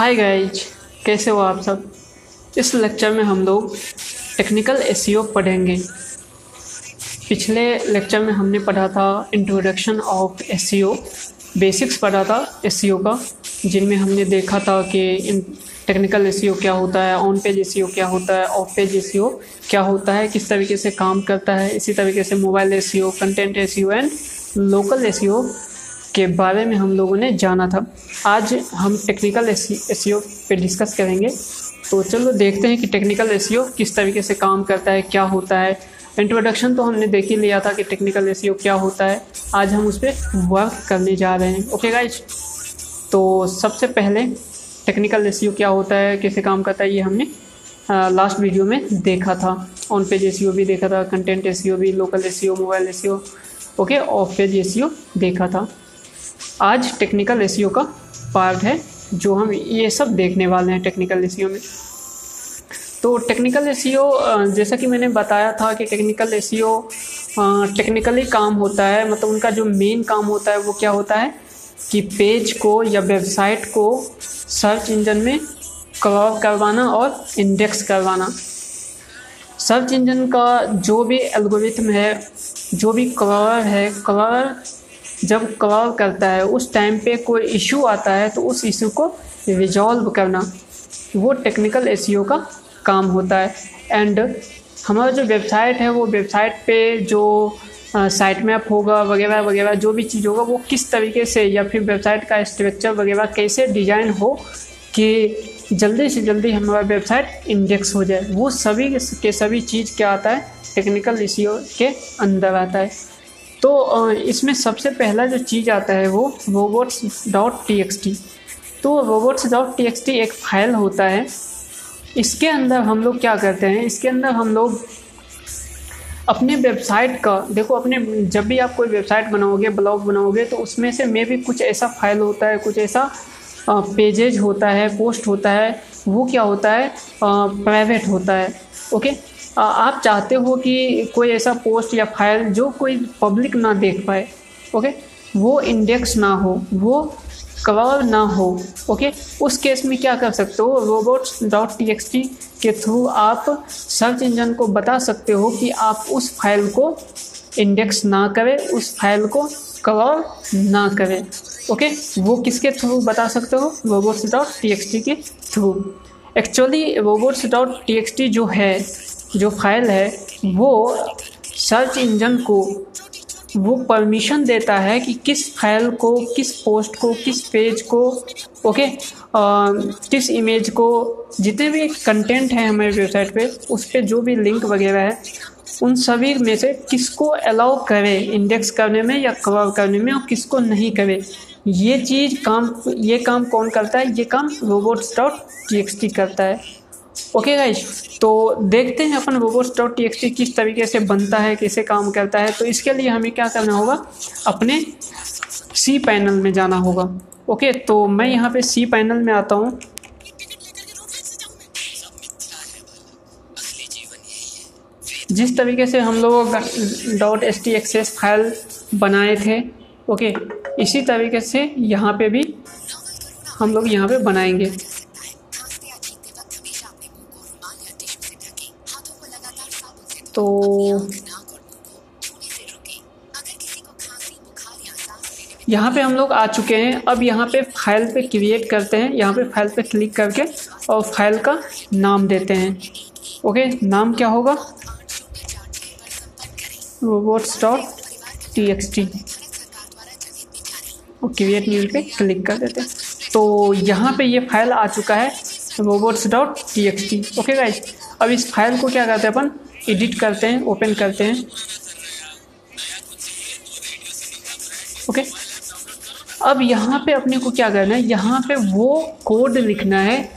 हाय guys कैसे हो आप सब? इस लेक्चर में हम लोग टेक्निकल एस पढ़ेंगे। पिछले लेक्चर में हमने पढ़ा था इंट्रोडक्शन ऑफ़ एस बेसिक्स पढ़ा था एस का, जिनमें हमने देखा था कि टेक्निकल एस क्या होता है ऑन पेज एस क्या होता है ऑफ़ पेज एस क्या होता है, किस तरीके से काम करता है, इसी तरीके से mobile S content S and local S के बारे में हम लोगों ने जाना था आज हम टेक्निकल एस पे डिस्कस करेंगे तो चलो देखते हैं कि टेक्निकल एस किस तरीके से काम करता है क्या होता है इंट्रोडक्शन तो हमने देख ही लिया था कि टेक्निकल एस क्या होता है आज हम उस पर वर्क करने जा रहे हैं ओके गाइज़ तो सबसे पहले टेक्निकल एस क्या होता है कैसे काम करता है ये हमने लास्ट वीडियो में देखा था ऑन पेज एस भी देखा था कंटेंट एस भी local S mobile S okay of page S देखा था आज टेक्निकल एस का पार्ट है, जो हम ये सब देखने वाले हैं टेक्निकल एस में। तो टेक्निकल एस जैसा कि मैंने बताया था कि टेक्निकल एस टेक्निकली काम होता है मतलब उनका जो मेन काम होता है वो क्या होता है? कि पेज को या वेबसाइट को सर्च इंजन में कवर करवाना और इंडेक्स करवाना। सर्च इंजन का जो भी एल्गोरिथम है, जो भी कवर है कवर जब कॉल करता है, उस टाइम पे कोई इशू आता है तो उस इशू को रिजॉल्व करना, वो टेक्निकल एस का काम होता है। एंड हमारा जो वेबसाइट है, वो वेबसाइट पे जो साइट मैप होगा, वगैरह वगैरह, जो भी चीज़ होगा, वो किस तरीके से या फिर वेबसाइट का स्ट्रक्चर वगैरह कैसे डिज़ाइन हो कि जल्दी से जल्दी हमारा वेबसाइट इंडेक्स हो जाए। वो सभी के सभी चीज़ क्या आता है टेक्निकल इश्यू के अंदर आता है। तो इसमें सबसे पहला जो चीज़ आता है वो robots dot T X T तो robots dot T X T एक फ़ाइल होता है। इसके अंदर हम लोग क्या करते हैं? इसके अंदर हम लोग अपने वेबसाइट का, देखो अपने, जब भी आप कोई वेबसाइट बनाओगे ब्लॉग बनाओगे तो उसमें से मे भी कुछ ऐसा फ़ाइल होता है, कुछ ऐसा पेजेज होता है पोस्ट होता है, वो क्या होता है? प्राइवेट होता है। ओके आप चाहते हो कि कोई ऐसा पोस्ट या फ़ाइल जो कोई पब्लिक ना देख पाए ओके वो इंडेक्स ना हो, वो कवर ना हो ओके उस केस में क्या कर सकते हो? Robots dot T X T के थ्रू आप सर्च इंजन को बता सकते हो कि आप उस फ़ाइल को इंडेक्स ना करें, उस फ़ाइल को कवर ना करें ओके वो किसके थ्रू बता सकते हो? Robots dot T X T के through actually robots dot T X T जो है जो फ़ाइल है वो सर्च इंजन को वो परमिशन देता है कि किस फ़ाइल को किस पोस्ट को किस पेज को ओके आ, किस इमेज को जितने भी कंटेंट हैं हमारे वेबसाइट पे उस पर जो भी लिंक वगैरह है उन सभी में से किसको अलाउ करे इंडेक्स करने में या कवर करने में और किसको नहीं करे। ये चीज़ काम ये काम कौन करता है? ये काम रोबोट्स डॉट टी करता है। ओके गाइज़ तो देखते हैं अपन रोबोट्स डॉट टी एक्स किस तरीके से बनता है, कैसे काम करता है। तो इसके लिए हमें क्या करना होगा, अपने सी पैनल में जाना होगा। ओके तो मैं यहाँ पे सी पैनल में आता हूँ। जिस तरीके से हम लोग dot S T access file बनाए थे ओके इसी तरीके से यहाँ पे भी हम लोग यहाँ पे बनाएँगे। तो यहाँ पे हम लोग आ चुके हैं। अब यहाँ पे फ़ाइल पे क्रिएट करते हैं। यहाँ पे फ़ाइल पे क्लिक करके और फ़ाइल का नाम देते हैं। ओके नाम क्या होगा? Robots dot T X T और क्रिएट न्यू पे क्लिक कर देते हैं। तो यहाँ पे ये फ़ाइल आ चुका है। Robots dot T X T okay guys अब इस फ़ाइल को क्या करते हैं अपन? एडिट करते हैं, ओपन करते हैं। ओके? अब यहाँ पे अपने को क्या करना है? यहाँ पे वो कोड लिखना है,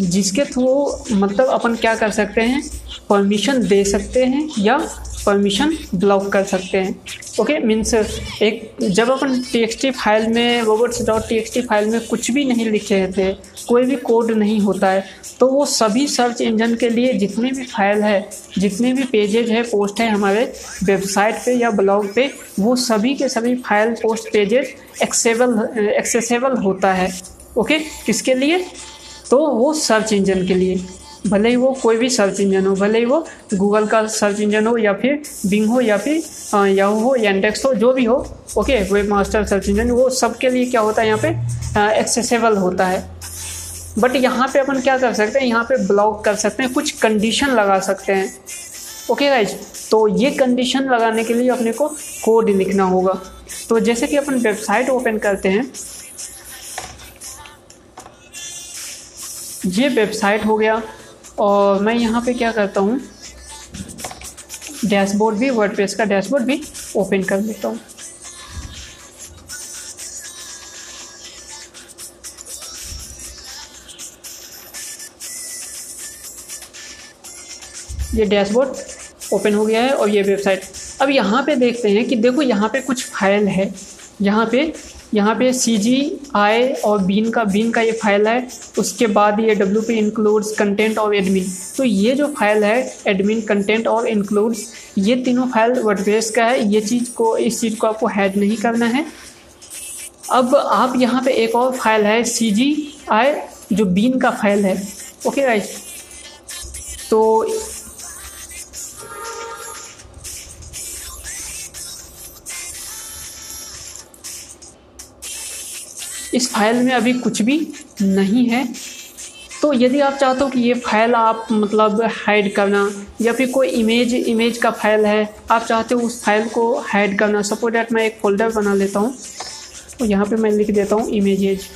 जिसके थ्रू मतलब अपन क्या कर सकते हैं? परमिशन दे सकते हैं या परमिशन ब्लॉक कर सकते हैं। ओके मीन्स एक, जब अपन टी फ़ाइल में रोबोट्स डॉट टी फ़ाइल में कुछ भी नहीं लिखे थे, कोई भी कोड नहीं होता है तो वो सभी सर्च इंजन के लिए जितने भी फ़ाइल है, जितने भी पेजेज है पोस्ट है हमारे वेबसाइट पे या ब्लॉग पे, वो सभी के सभी file post pages accessible accessible होता है। ओके किसके लिए? तो वो सर्च इंजन के लिए। भले ही वो कोई भी सर्च इंजन हो, भले ही वो गूगल का सर्च इंजन हो या फिर बिंग हो या फिर याहू हो या इंडेक्स हो, जो भी हो, okay webmaster search engine, वो सबके लिए क्या होता है यहाँ पे एक्सेसिबल होता है। बट यहाँ पे अपन क्या कर सकते हैं, यहाँ पे ब्लॉक कर सकते हैं, कुछ कंडीशन लगा सकते हैं। ओके गाइज़ तो ये कंडीशन लगाने के लिए अपने को कोड लिखना होगा। तो जैसे कि अपन वेबसाइट ओपन करते हैं। ये वेबसाइट हो गया। और मैं यहाँ पे क्या करता हूँ? डैशबोर्ड भी वर्डप्रेस का डैशबोर्ड भी ओपन कर लेता हूँ। ये डैशबोर्ड ओपन हो गया है और ये वेबसाइट अब यहाँ पे देखते हैं कि देखो यहाँ पे कुछ फ़ाइल है। यहाँ पे यहाँ पे सी जी आई और बीन का बीन का ये फ़ाइल है। उसके बाद ये डब्ल्यू पी इंक्लूड्स कंटेंट और एडमिन तो ये जो फ़ाइल है एडमिन कंटेंट और इंक्लूड्स ये तीनों फ़ाइल वर्डप्रेस का है। ये चीज़ को, इस चीज़ को आपको हैड नहीं करना है। अब आप यहाँ पे एक और फ़ाइल है सी जी आई जो बीन का फ़ाइल है। ओके राइट तो इस फ़ाइल में अभी कुछ भी नहीं है। तो यदि आप चाहते हो कि ये फ़ाइल आप मतलब हाइड करना या फिर कोई इमेज इमेज का फ़ाइल है, आप चाहते हो उस फ़ाइल को हाइड करना सपोज़ डैट मैं एक फोल्डर बना लेता हूँ। तो यहाँ पे मैं लिख देता हूँ इमेजेज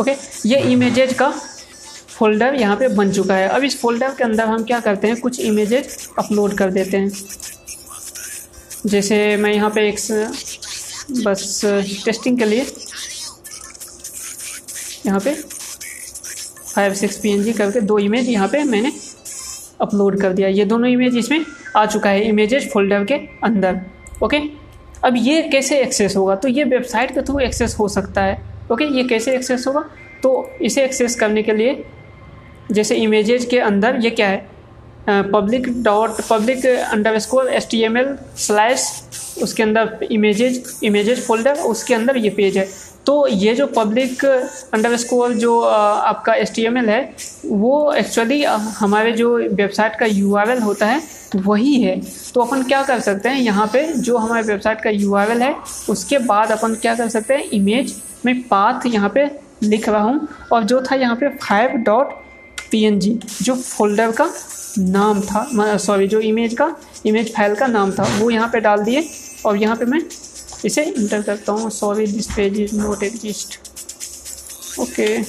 ओके ये इमेजेज का फोल्डर यहाँ पे बन चुका है। अब इस फोल्डर के अंदर हम क्या करते हैं? कुछ इमेजेज अपलोड कर देते हैं। जैसे मैं यहाँ पे एक बस टेस्टिंग के लिए। यहाँ पे फाइव सिक्स पी करके दो इमेज यहाँ पे मैंने अपलोड कर दिया। ये दोनों इमेज इसमें आ चुका है इमेजेस फोल्डर के अंदर। ओके अब ये कैसे एक्सेस होगा? तो ये वेबसाइट के थ्रू एक्सेस हो सकता है। ओके ये कैसे एक्सेस होगा? तो इसे एक्सेस करने के लिए जैसे इमेजेज के अंदर ये क्या है? Public dot public underscore S T M L slash उसके अंदर इमेजेज इमेजेज फोल्डर उसके अंदर ये पेज है। तो ये जो पब्लिक अंडर स्कोर जो आपका एस टी एम एल है, वो एक्चुअली हमारे जो वेबसाइट का यू आर एल होता है, वही है। तो अपन क्या कर सकते हैं, यहाँ पे जो हमारे वेबसाइट का यू आर एल है, उसके बाद अपन क्या कर सकते हैं इमेज में पाथ यहाँ पे लिख रहा हूँ। और जो था यहाँ पे फाइव डॉट जी जो फोल्डर का नाम था सॉरी जो इमेज का इमेज फ़ाइल का नाम था वो यहाँ पे डाल दिए और यहाँ पे मैं इसे इंटर करता हूँ। Sorry this page is not exist okay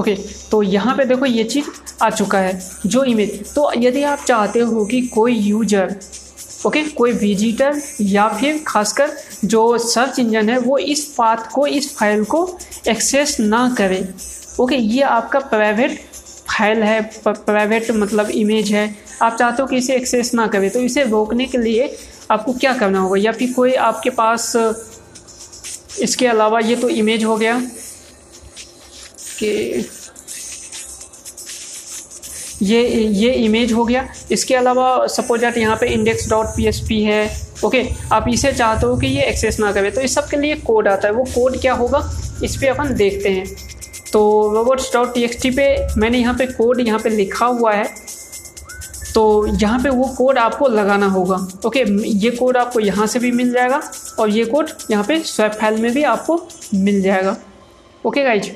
okay तो यहाँ पे देखो ये चीज़ आ चुका है जो इमेज तो यदि आप चाहते हो कि कोई यूज़र ओके okay, कोई विजिटर या फिर खासकर जो सर्च इंजन है वो इस पाथ को इस फ़ाइल को एक्सेस ना करे ओके, ये आपका प्राइवेट फ़ाइल है प्राइवेट मतलब इमेज है। आप चाहते हो कि इसे एक्सेस ना करें तो इसे रोकने के लिए आपको क्या करना होगा? या फिर कोई आपके पास, इसके अलावा ये तो इमेज हो गया कि ये ये इमेज हो गया। इसके अलावा सपोज़ दैट यहाँ पे इंडेक्स डॉट पी पी है, ओके, आप इसे चाहते हो कि ये एक्सेस ना करें तो इस सब के लिए कोड आता है। वो कोड क्या होगा? इस पर अपन देखते हैं। तो रोबोट्स डॉट टी पे मैंने यहाँ पे कोड यहाँ पे लिखा हुआ है। तो यहाँ पे वो कोड आपको लगाना होगा। ओके ये कोड आपको यहाँ से भी मिल जाएगा और ये कोड यहाँ पे स्वैप फ़ाइल में भी आपको मिल जाएगा। ओके गाइज़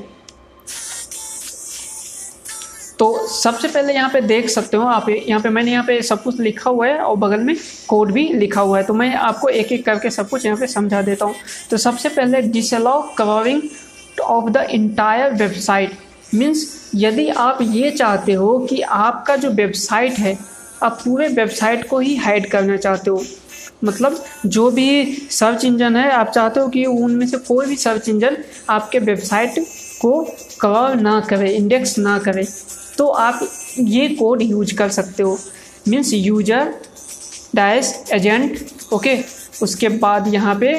तो सबसे पहले यहाँ पे देख सकते हो आप, यहाँ पे मैंने यहाँ पे सब कुछ लिखा हुआ है और बगल में कोड भी लिखा हुआ है। तो मैं आपको एक एक करके सब कुछ यहाँ पे समझा देता हूँ। तो सबसे पहले disallow covering of the entire website means यदि आप ये चाहते हो कि आपका जो वेबसाइट है, आप पूरे वेबसाइट को ही हाइड करना चाहते हो। मतलब जो भी सर्च इंजन है, आप चाहते हो कि उनमें से कोई भी सर्च इंजन आपके वेबसाइट को कवर ना करे इंडेक्स ना करे तो आप ये कोड यूज़ कर सकते हो। Means user dash agent okay उसके बाद यहाँ पे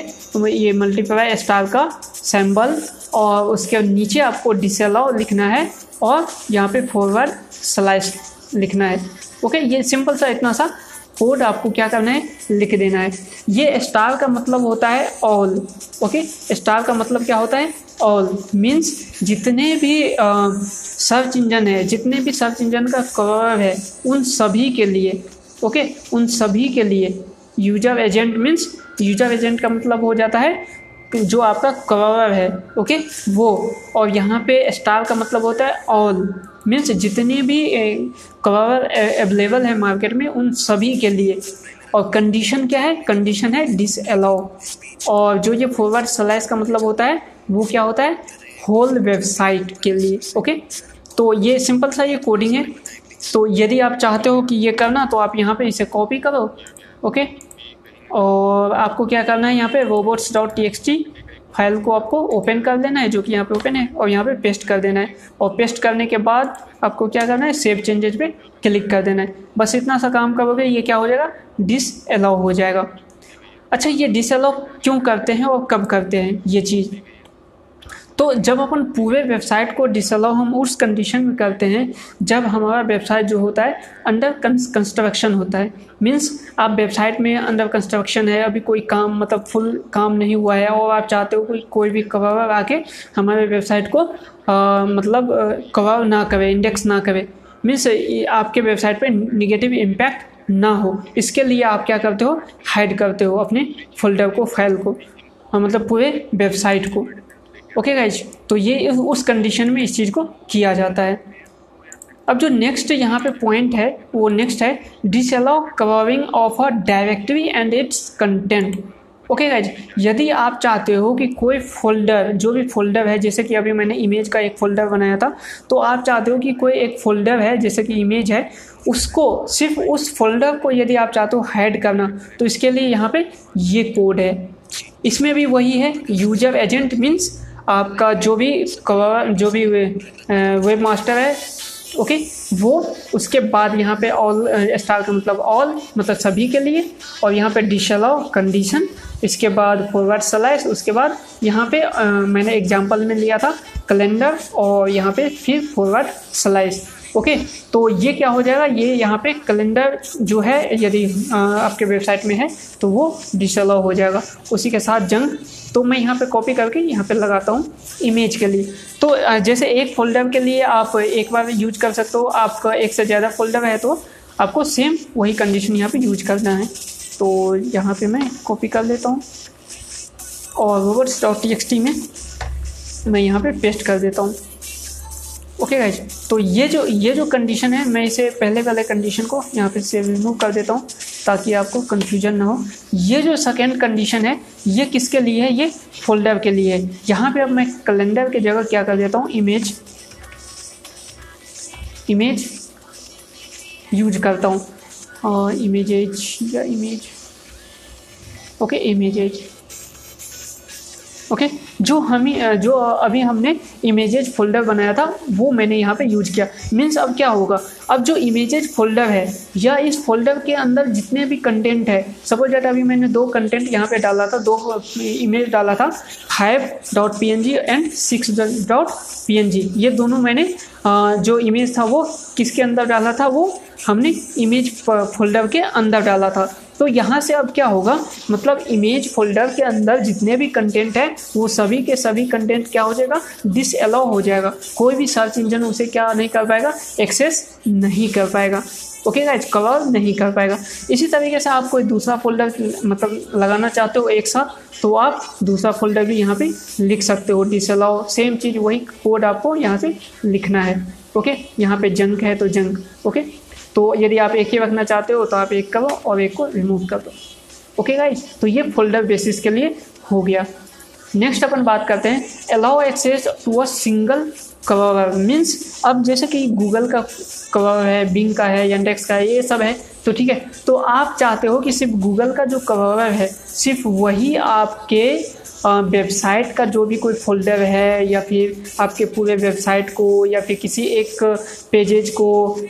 ये मल्टीप्लाई स्टार का सैम्बल और उसके नीचे आपको डिसअलाउ लिखना है और यहाँ पे फॉरवर्ड स्लाइस लिखना है। ओके ये सिंपल सा इतना सा कोड आपको क्या करना है? लिख देना है। ये स्टार का मतलब होता है ऑल ओके स्टार का मतलब क्या होता है? ऑल मीन्स जितने भी सर्च इंजन है, जितने भी सर्च इंजन का कवर है, उन सभी के लिए ओके उन सभी के लिए user agent means user agent का मतलब हो जाता है जो आपका कवर है ओके वो, और यहाँ पे स्टार का मतलब होता है ऑल मीन्स जितने भी कवर अवेलेबल है मार्केट में, उन सभी के लिए। और कंडीशन क्या है? कंडीशन है डिस अलाउ और जो ये फॉरवर्ड स्लाइस का मतलब होता है, वो क्या होता है? होल वेबसाइट के लिए ओके तो ये सिंपल सा ये कोडिंग है। तो यदि आप चाहते हो कि ये करना तो आप यहाँ पे इसे कॉपी करो ओके और आपको क्या करना है यहाँ पे robots dot T X T file को आपको ओपन कर लेना है, जो कि यहाँ पे ओपन है, और यहाँ पे पेस्ट कर देना है। और पेस्ट करने के बाद आपको क्या करना है सेव चेंजेज पे क्लिक कर देना है। बस इतना सा काम करोगे, ये क्या हो जाएगा? डिस अलाउ हो जाएगा। अच्छा ये डिस अलाउ क्यों करते हैं और कब करते हैं, ये चीज़? तो जब अपन पूरे वेबसाइट को डिसअलाउ हम उस कंडीशन में करते हैं जब हमारा वेबसाइट जो होता है अंडर कंस्ट्रक्शन होता है। मीन्स आप वेबसाइट में अंडर कंस्ट्रक्शन है अभी कोई काम मतलब फुल काम नहीं हुआ है और आप चाहते हो कोई कोई भी कवर आके हमारे वेबसाइट को आ, मतलब कवर ना करे इंडेक्स ना करे। मीन्स आपके वेबसाइट पर निगेटिव इम्पैक्ट ना हो। इसके लिए आप क्या करते हो? हाइड करते हो अपने फोल्डर को फ़ाइल को मतलब पूरे वेबसाइट को। ओके गाइज़ तो ये उस कंडीशन में इस चीज़ को किया जाता है। अब जो नेक्स्ट यहाँ पे पॉइंट है, वो नेक्स्ट है disallow covering of a directory and its content okay guys यदि आप चाहते हो कि कोई फोल्डर जो भी फोल्डर है, जैसे कि अभी मैंने इमेज का एक फोल्डर बनाया था तो आप चाहते हो कि कोई एक फोल्डर है, जैसे कि इमेज है, उसको सिर्फ़ उस फोल्डर को यदि आप चाहते हो हैड करना तो इसके लिए यहाँ पे ये कोड है। इसमें भी वही है यूज़र एजेंट मीन्स आपका जो भी जो भी वेब मास्टर है ओके वो उसके बाद यहाँ पे ऑल स्टार का मतलब ऑल मतलब सभी के लिए और यहाँ पे डिशलाउ कंडीशन इसके बाद फॉरवर्ड सलाइस उसके बाद यहाँ पे आ, मैंने एग्जांपल में लिया था कैलेंडर और यहाँ पे फिर फॉरवर्ड स्लाइस ओके तो ये क्या हो जाएगा? ये यहाँ पे कैलेंडर जो है, यदि आपके वेबसाइट में है तो वो डिसअलाउ हो जाएगा। उसी के साथ जंग तो मैं यहाँ पे कॉपी करके यहाँ पे लगाता हूँ इमेज के लिए। तो जैसे एक फोल्डर के लिए आप एक बार यूज़ कर सकते हो, आपका एक से ज़्यादा फोल्डर है तो आपको सेम वही कंडीशन यहाँ पे यूज़ करना है। तो यहाँ पे मैं कॉपी कर लेता हूँ और रोबर्ट्स डॉट टी में मैं यहाँ पे पेस्ट कर देता हूँ। ओके गाइज़ तो ये जो ये जो कंडीशन है, मैं इसे पहले वाले कंडीशन को यहाँ पे से रिमूव कर देता हूँ, ताकि आपको कन्फ्यूज़न ना हो। ये जो सेकेंड कंडीशन है, ये किसके लिए है? ये फोल्डर के लिए है। यहाँ पे अब मैं कैलेंडर की जगह क्या कर देता हूँ? इमेज इमेज यूज़ करता हूँ। इमेजेज या इमेज ओके इमेजेज ओके जो हम जो अभी हमने इमेजेज फोल्डर बनाया था, वो मैंने यहाँ पे यूज़ किया। मीन्स अब क्या होगा? अब जो इमेजेज फोल्डर है, या इस फोल्डर के अंदर जितने भी कंटेंट है सपोज़ डेट अभी मैंने दो कंटेंट यहाँ पे डाला था, दो इमेज डाला था five dot P N G and six dot P N G ये दोनों मैंने जो इमेज था वो किसके अंदर डाला था? वो हमने इमेज फोल्डर के अंदर डाला था। तो यहाँ से अब क्या होगा? मतलब इमेज फोल्डर के अंदर जितने भी कंटेंट है, वो सभी के सभी कंटेंट क्या हो जाएगा? डिस हो जाएगा। कोई भी सर्च इंजन उसे क्या नहीं कर पाएगा? एक्सेस नहीं कर पाएगा। ओके गाइज़ कवर नहीं कर पाएगा। इसी तरीके से आप कोई दूसरा फोल्डर मतलब लगाना चाहते हो एक साथ तो आप दूसरा फोल्डर भी यहाँ पे लिख सकते हो। डिसअलाउ सेम चीज़, वही कोड आपको यहाँ से लिखना है। ओके यहाँ पे जंक है तो जंक ओके तो यदि आप एक ही रखना चाहते हो तो आप एक करो और एक को रिमूव कर दो। ओके गाइज़ तो ये फोल्डर बेसिस के लिए हो गया। नेक्स्ट अपन बात करते हैं। Allow access to a single cover means अब जैसे कि गूगल का कवर है बिंग का है यंडेक्स का है, ये सब है तो ठीक है। तो आप चाहते हो कि सिर्फ़ गूगल का जो कवर है, सिर्फ़ वही आपके वेबसाइट का जो भी कोई फोल्डर है या फिर आपके पूरे वेबसाइट को या फिर किसी एक पेजेज को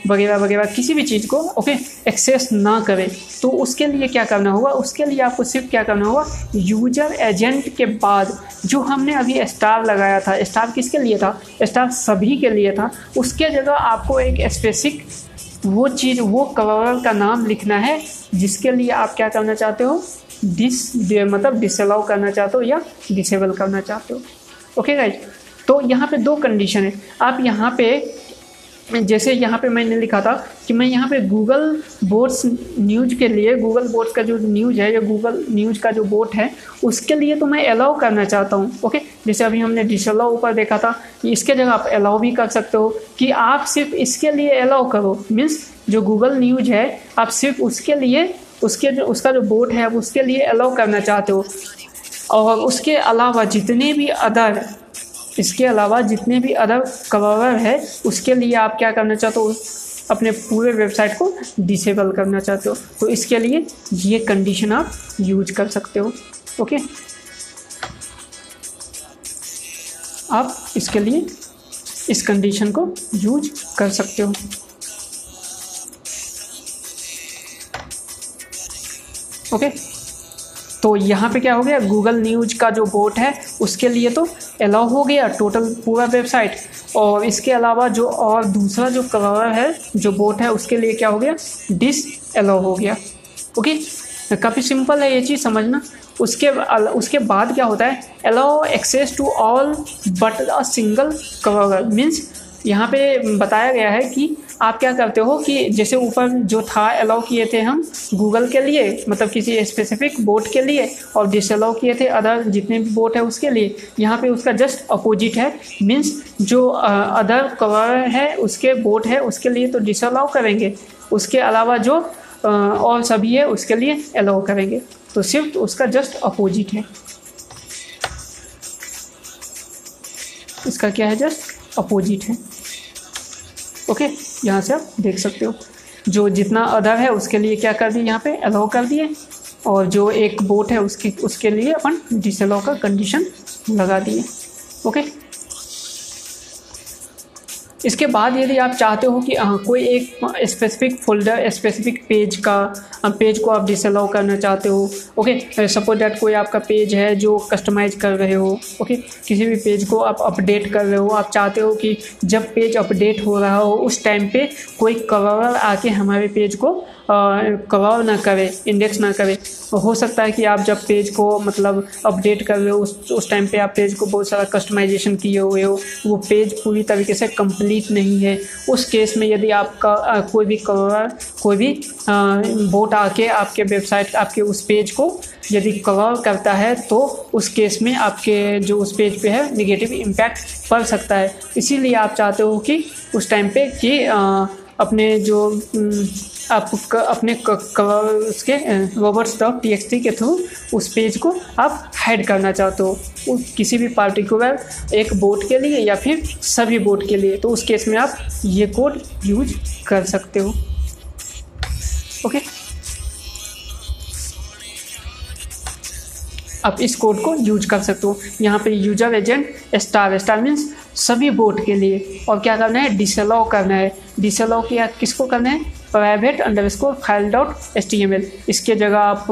वगैरह वगैरह किसी भी चीज़ को, ओके, एक्सेस ना करें तो उसके लिए क्या करना होगा? उसके लिए आपको सिर्फ़ क्या करना होगा? यूज़र एजेंट के बाद जो हमने अभी स्टार लगाया था, स्टार किसके लिए था? स्टार सभी के लिए था। उसके जगह आपको एक स्पेसिक वो चीज़, वो कवर का नाम लिखना है, जिसके लिए आप क्या करना चाहते हो? डिस मतलब डिसअलाउ करना चाहते हो या डिसेबल करना चाहते हो? ओके गाइज़ तो यहाँ पे दो कंडीशन है। आप यहाँ पे, जैसे यहाँ पे मैंने लिखा था कि मैं यहाँ पे गूगल बोर्ड्स न्यूज़ के लिए गूगल बोर्ड्स का जो न्यूज़ है या गूगल न्यूज़ का जो बोर्ड है, उसके लिए तो मैं अलाउ करना चाहता हूँ। ओके जैसे अभी हमने डिसअलाउ ऊपर देखा था कि इसके जगह आप अलाउ भी कर सकते हो कि आप सिर्फ़ इसके लिए अलाउ करो। मीन्स जो गूगल न्यूज़ है, आप सिर्फ़ उसके लिए उसके जो, उसका जो बोर्ड है उसके लिए अलाउ करना चाहते हो। और उसके अलावा जितने भी अदर इसके अलावा जितने भी अदर कवर है, उसके लिए आप क्या करना चाहते हो? अपने पूरे वेबसाइट को डिसेबल करना चाहते हो। तो इसके लिए ये कंडीशन आप यूज़ कर सकते हो। ओके आप इसके लिए इस कंडीशन को यूज़ कर सकते हो। ओके? तो यहाँ पे क्या हो गया? गूगल न्यूज़ का जो बोट है, उसके लिए तो अलाउ हो गया टोटल पूरा वेबसाइट और इसके अलावा जो और दूसरा जो कवर है, जो बोट है, उसके लिए क्या हो गया? डिस अलाउ हो गया. ओके? काफ़ी सिंपल है ये चीज़, समझना. उसके उसके बाद क्या होता है? Allow access to all but a single cover means यहाँ पे बताया गया है कि आप क्या करते हो कि जैसे ऊपर जो था अलाउ किए थे हम गूगल के लिए मतलब किसी स्पेसिफिक बोट के लिए, और डिसअलाउ किए थे अदर जितने भी बोट है उसके लिए, यहाँ पे उसका जस्ट अपोजिट है। मीन्स जो अदर कवर है, उसके बोट है, उसके लिए तो डिसअलाउ करेंगे। उसके अलावा जो और सभी है, उसके लिए अलाउ करेंगे। तो सिर्फ़ उसका जस्ट अपोजिट है। इसका क्या है? जस्ट अपोजिट है। ओके यहाँ से आप देख सकते हो। जो जितना अदर है, उसके लिए क्या कर दिए? यहाँ पे अलाउ कर दिए। और जो एक बोट है, उसकी, उसके लिए अपन डिसअलाउ का कंडीशन लगा दिए। ओके इसके बाद यदि आप चाहते हो कि हाँ कोई एक स्पेसिफिक फोल्डर स्पेसिफिक पेज का पेज को आप डिसअलाउ करना चाहते हो ओके सपोज़ डैट कोई आपका पेज है जो कस्टमाइज कर रहे हो ओके किसी भी पेज को आप अपडेट कर रहे हो, आप चाहते हो कि जब पेज अपडेट हो रहा हो, उस टाइम पे कोई कवर आके हमारे पेज को कवर ना करे इंडेक्स ना करे। हो सकता है कि आप जब पेज को मतलब अपडेट कर रहे हो उस उस टाइम पे आप पेज को बहुत सारा कस्टमाइजेशन किए हुए हो वो पेज पूरी तरीके से कंप्लीट नहीं है। उस केस में यदि आपका आ, कोई भी कवर कोई भी बोट आके आपके वेबसाइट आपके उस पेज को यदि कवर करता है तो उस केस में आपके जो उस पेज पे है निगेटिव इम्पैक्ट पड़ सकता है। इसीलिए आप चाहते हो कि उस टाइम पे कि अपने जो आप अपने उसके रोबर्ट्स डॉट टी के थ्रू उस पेज को आप हाइड करना चाहते हो। किसी भी पार्टिकुलर एक बोट के लिए या फिर सभी बोट के लिए तो उस केस में आप ये कोड यूज़ कर सकते हो। ओके आप इस कोड को यूज़ कर सकते हो। यहाँ पे user agent star star means सभी बोट के लिए। और क्या करना है? डिसअलाउ करना है। डिसअलाउ किया, किसको करना है? Private underscore file dot S T M L इसके जगह आप,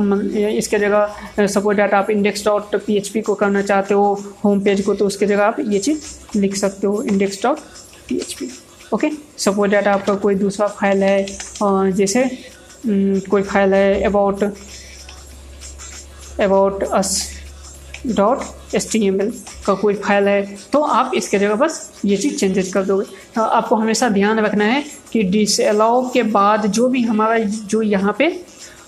इसके जगह सपोज़ डाटा आप index dot P H P को करना चाहते हो होम पेज को तो उसके जगह आप ये चीज़ लिख सकते हो index dot P H P okay suppose data आपका कोई दूसरा फ़ाइल है जैसे कोई फ़ाइल है about about us dot S T M L का कोई फ़ाइल है तो आप इसके जगह बस ये चीज़ चेंजेस कर दोगे। तो आपको हमेशा ध्यान रखना है कि डिस अलाउ के बाद जो भी हमारा जो यहाँ पे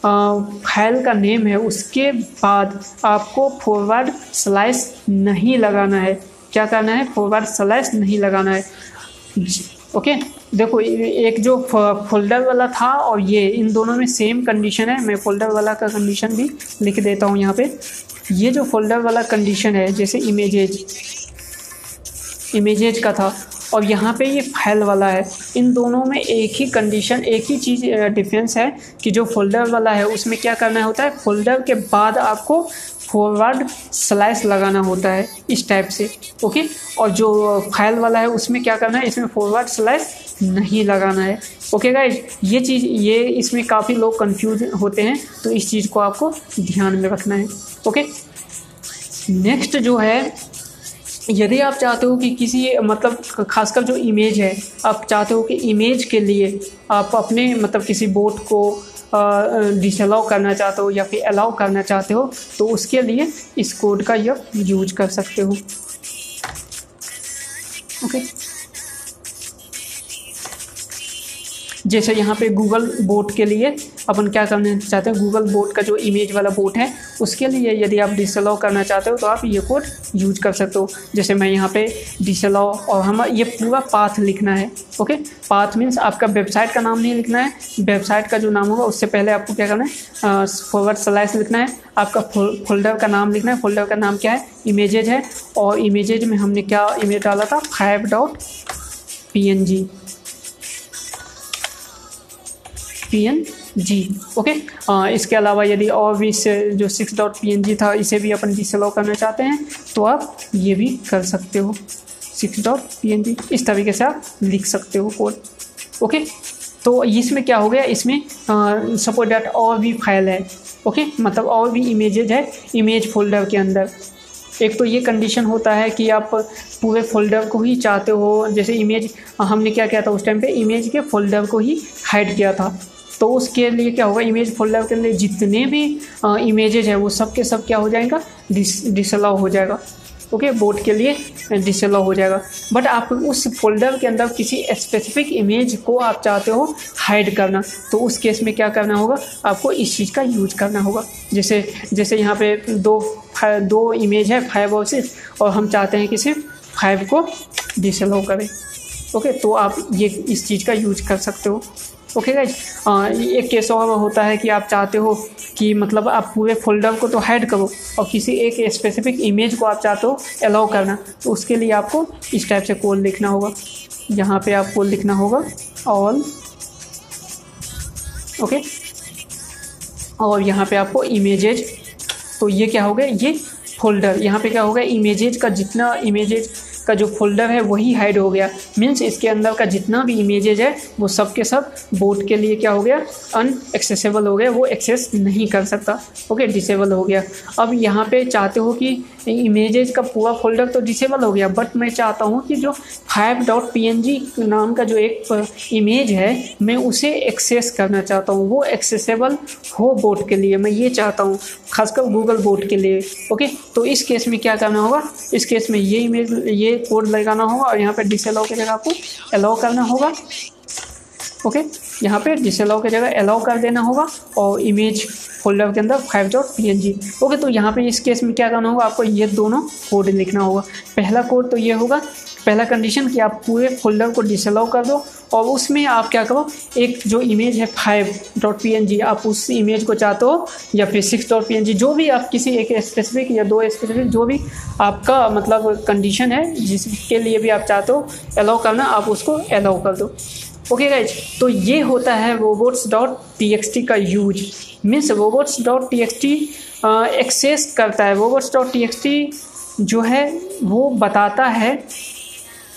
फ़ाइल का नेम है, उसके बाद आपको फॉरवर्ड स्लाइस नहीं लगाना है। क्या करना है? फॉरवर्ड स्लाइस नहीं लगाना है। ओके देखो एक जो फोल्डर वाला था और ये इन दोनों में सेम कंडीशन है। मैं फोल्डर वाला का कंडीशन भी लिख देता हूँ यहाँ पे। ये जो फोल्डर वाला कंडीशन है, जैसे इमेजेज इमेजेज का था, और यहाँ पे ये फ़ाइल वाला है, इन दोनों में एक ही कंडीशन एक ही चीज़ डिफरेंस है कि जो फोल्डर वाला है, उसमें क्या करना होता है? फोल्डर के बाद आपको फॉरवर्ड स्लाइस लगाना होता है इस टाइप से ओके और जो फ़ाइल वाला है, उसमें क्या करना है? इसमें फॉरवर्ड स्लाइस नहीं लगाना है ओके गाइज़ ये चीज़, ये इसमें काफ़ी लोग कंफ्यूज होते हैं तो इस चीज़ को आपको ध्यान में रखना है ओके नेक्स्ट जो है, यदि आप चाहते हो कि किसी मतलब खासकर जो इमेज है, आप चाहते हो कि इमेज के लिए आप अपने मतलब किसी बोट को डिसअलाउ करना चाहते हो या फिर अलाउ करना चाहते हो तो उसके लिए इस कोड का यह यूज़ कर सकते हो। ओके जैसे यहाँ पे गूगल बोट के लिए अपन क्या करना चाहते हैं? गूगल बोट का जो इमेज वाला बोट है, उसके लिए यदि आप डिसअलाउ करना चाहते हो तो आप ये कोड यूज़ कर सकते हो। जैसे मैं यहाँ पे डिसअलाउ और हम ये पूरा पाथ लिखना है ओके पाथ मीन्स आपका वेबसाइट का नाम नहीं लिखना है। वेबसाइट का जो नाम होगा, उससे पहले आपको क्या करना है? फॉरवर्ड स्लाइस लिखना है। आपका फोल्डर का नाम लिखना है। फोल्डर का नाम क्या है? इमेजेज है। और इमेजेज में हमने क्या इमेज डाला था? Five dot P N G P N G okay आ, इसके अलावा यदि और भी इससे जो six dot P N G था इसे भी अपन डिसअलाउ करना चाहते हैं तो आप ये भी कर सकते हो six dot P N G इस तरीके से आप लिख सकते हो कोड ओके तो इसमें क्या हो गया? इसमें सपोज़ डैट और भी फ़ाइल है ओके मतलब और भी इमेजेज है इमेज फोल्डर के अंदर। एक तो ये कंडीशन होता है कि आप पूरे फोल्डर को ही चाहते हो जैसे इमेज हमने क्या किया था उस टाइम पे? इमेज के फोल्डर को ही हाइड किया था। तो उसके लिए क्या होगा इमेज फोल्डर के अंदर जितने भी इमेजेज हैं वो सब के सब क्या हो जाएगा डिस डिसअलाउ हो जाएगा। ओके बोर्ड के लिए डिसअलाउ हो जाएगा। बट आप उस फोल्डर के अंदर किसी स्पेसिफिक इमेज को आप चाहते हो हाइड करना तो उस केस में क्या करना होगा आपको इस चीज़ का यूज़ करना होगा। जैसे जैसे यहाँ पे दो दो इमेज है फाइव और सिक्स और हम चाहते हैं कि सिर्फ़ फाइव को डिसअलाउ करें। ओके okay, तो आप ये इस चीज़ का यूज़ कर सकते हो। ओके गाइज़ एक केस और होता है कि आप चाहते हो कि मतलब आप पूरे फोल्डर को तो हाइड करो और किसी एक स्पेसिफिक इमेज को आप चाहते हो अलाउ करना तो उसके लिए आपको इस टाइप से कोड लिखना होगा। यहाँ पे आपको लिखना होगा ऑल ओके और यहाँ पे आपको इमेजेज तो ये क्या हो गया? ये फोल्डर यहाँ पे क्या होगा इमेजेज का जितना इमेजेज का जो फोल्डर है वही हाइड हो गया। मीन्स इसके अंदर का जितना भी इमेजेज है, वो सब के सब बोट के लिए क्या हो गया? अनएक्सेसेबल हो गया, वो एक्सेस नहीं कर सकता। ओके डिसेबल हो गया। अब यहाँ पे चाहते हो कि इमेजेज का पूरा फोल्डर तो डिसेबल हो गया बट मैं चाहता हूँ कि जो फाइव डॉट पी नाम का जो एक इमेज है, मैं उसे एक्सेस करना चाहता हूँ। वो एक्सेसेबल हो बोट के लिए, मैं ये चाहता हूँ, खासकर गूगल बोट के लिए ओके तो इस केस में क्या करना होगा? इस केस में ये इमेज ये कोड लगाना होगा और यहाँ पर डिसअलाउ की जगह आपको अलाउ करना होगा ओके यहाँ पे डिसअलाउ की जगह अलाउ कर देना होगा और इमेज फोल्डर के अंदर five dot P N G okay तो यहाँ पे इस केस में क्या करना होगा, आपको ये दोनों कोड लिखना होगा। पहला कोड तो ये होगा, पहला कंडीशन कि आप पूरे फोल्डर को डिसअलाउ कर दो और उसमें आप क्या करो, एक जो इमेज है five dot P N G आप उस इमेज को चाहते हो या फिर six dot P N G जो भी आप किसी एक स्पेसिफिक या दो स्पेसिफिक जो भी आपका मतलब कंडीशन है, जिसके लिए भी आप चाहते हो अलाउ करना, आप उसको अलाउ कर दो। ओके गाइज़ तो ये होता है robots dot T X T का use means robots dot T X T access करता है. Robots dot T X T जो है, वो बताता है,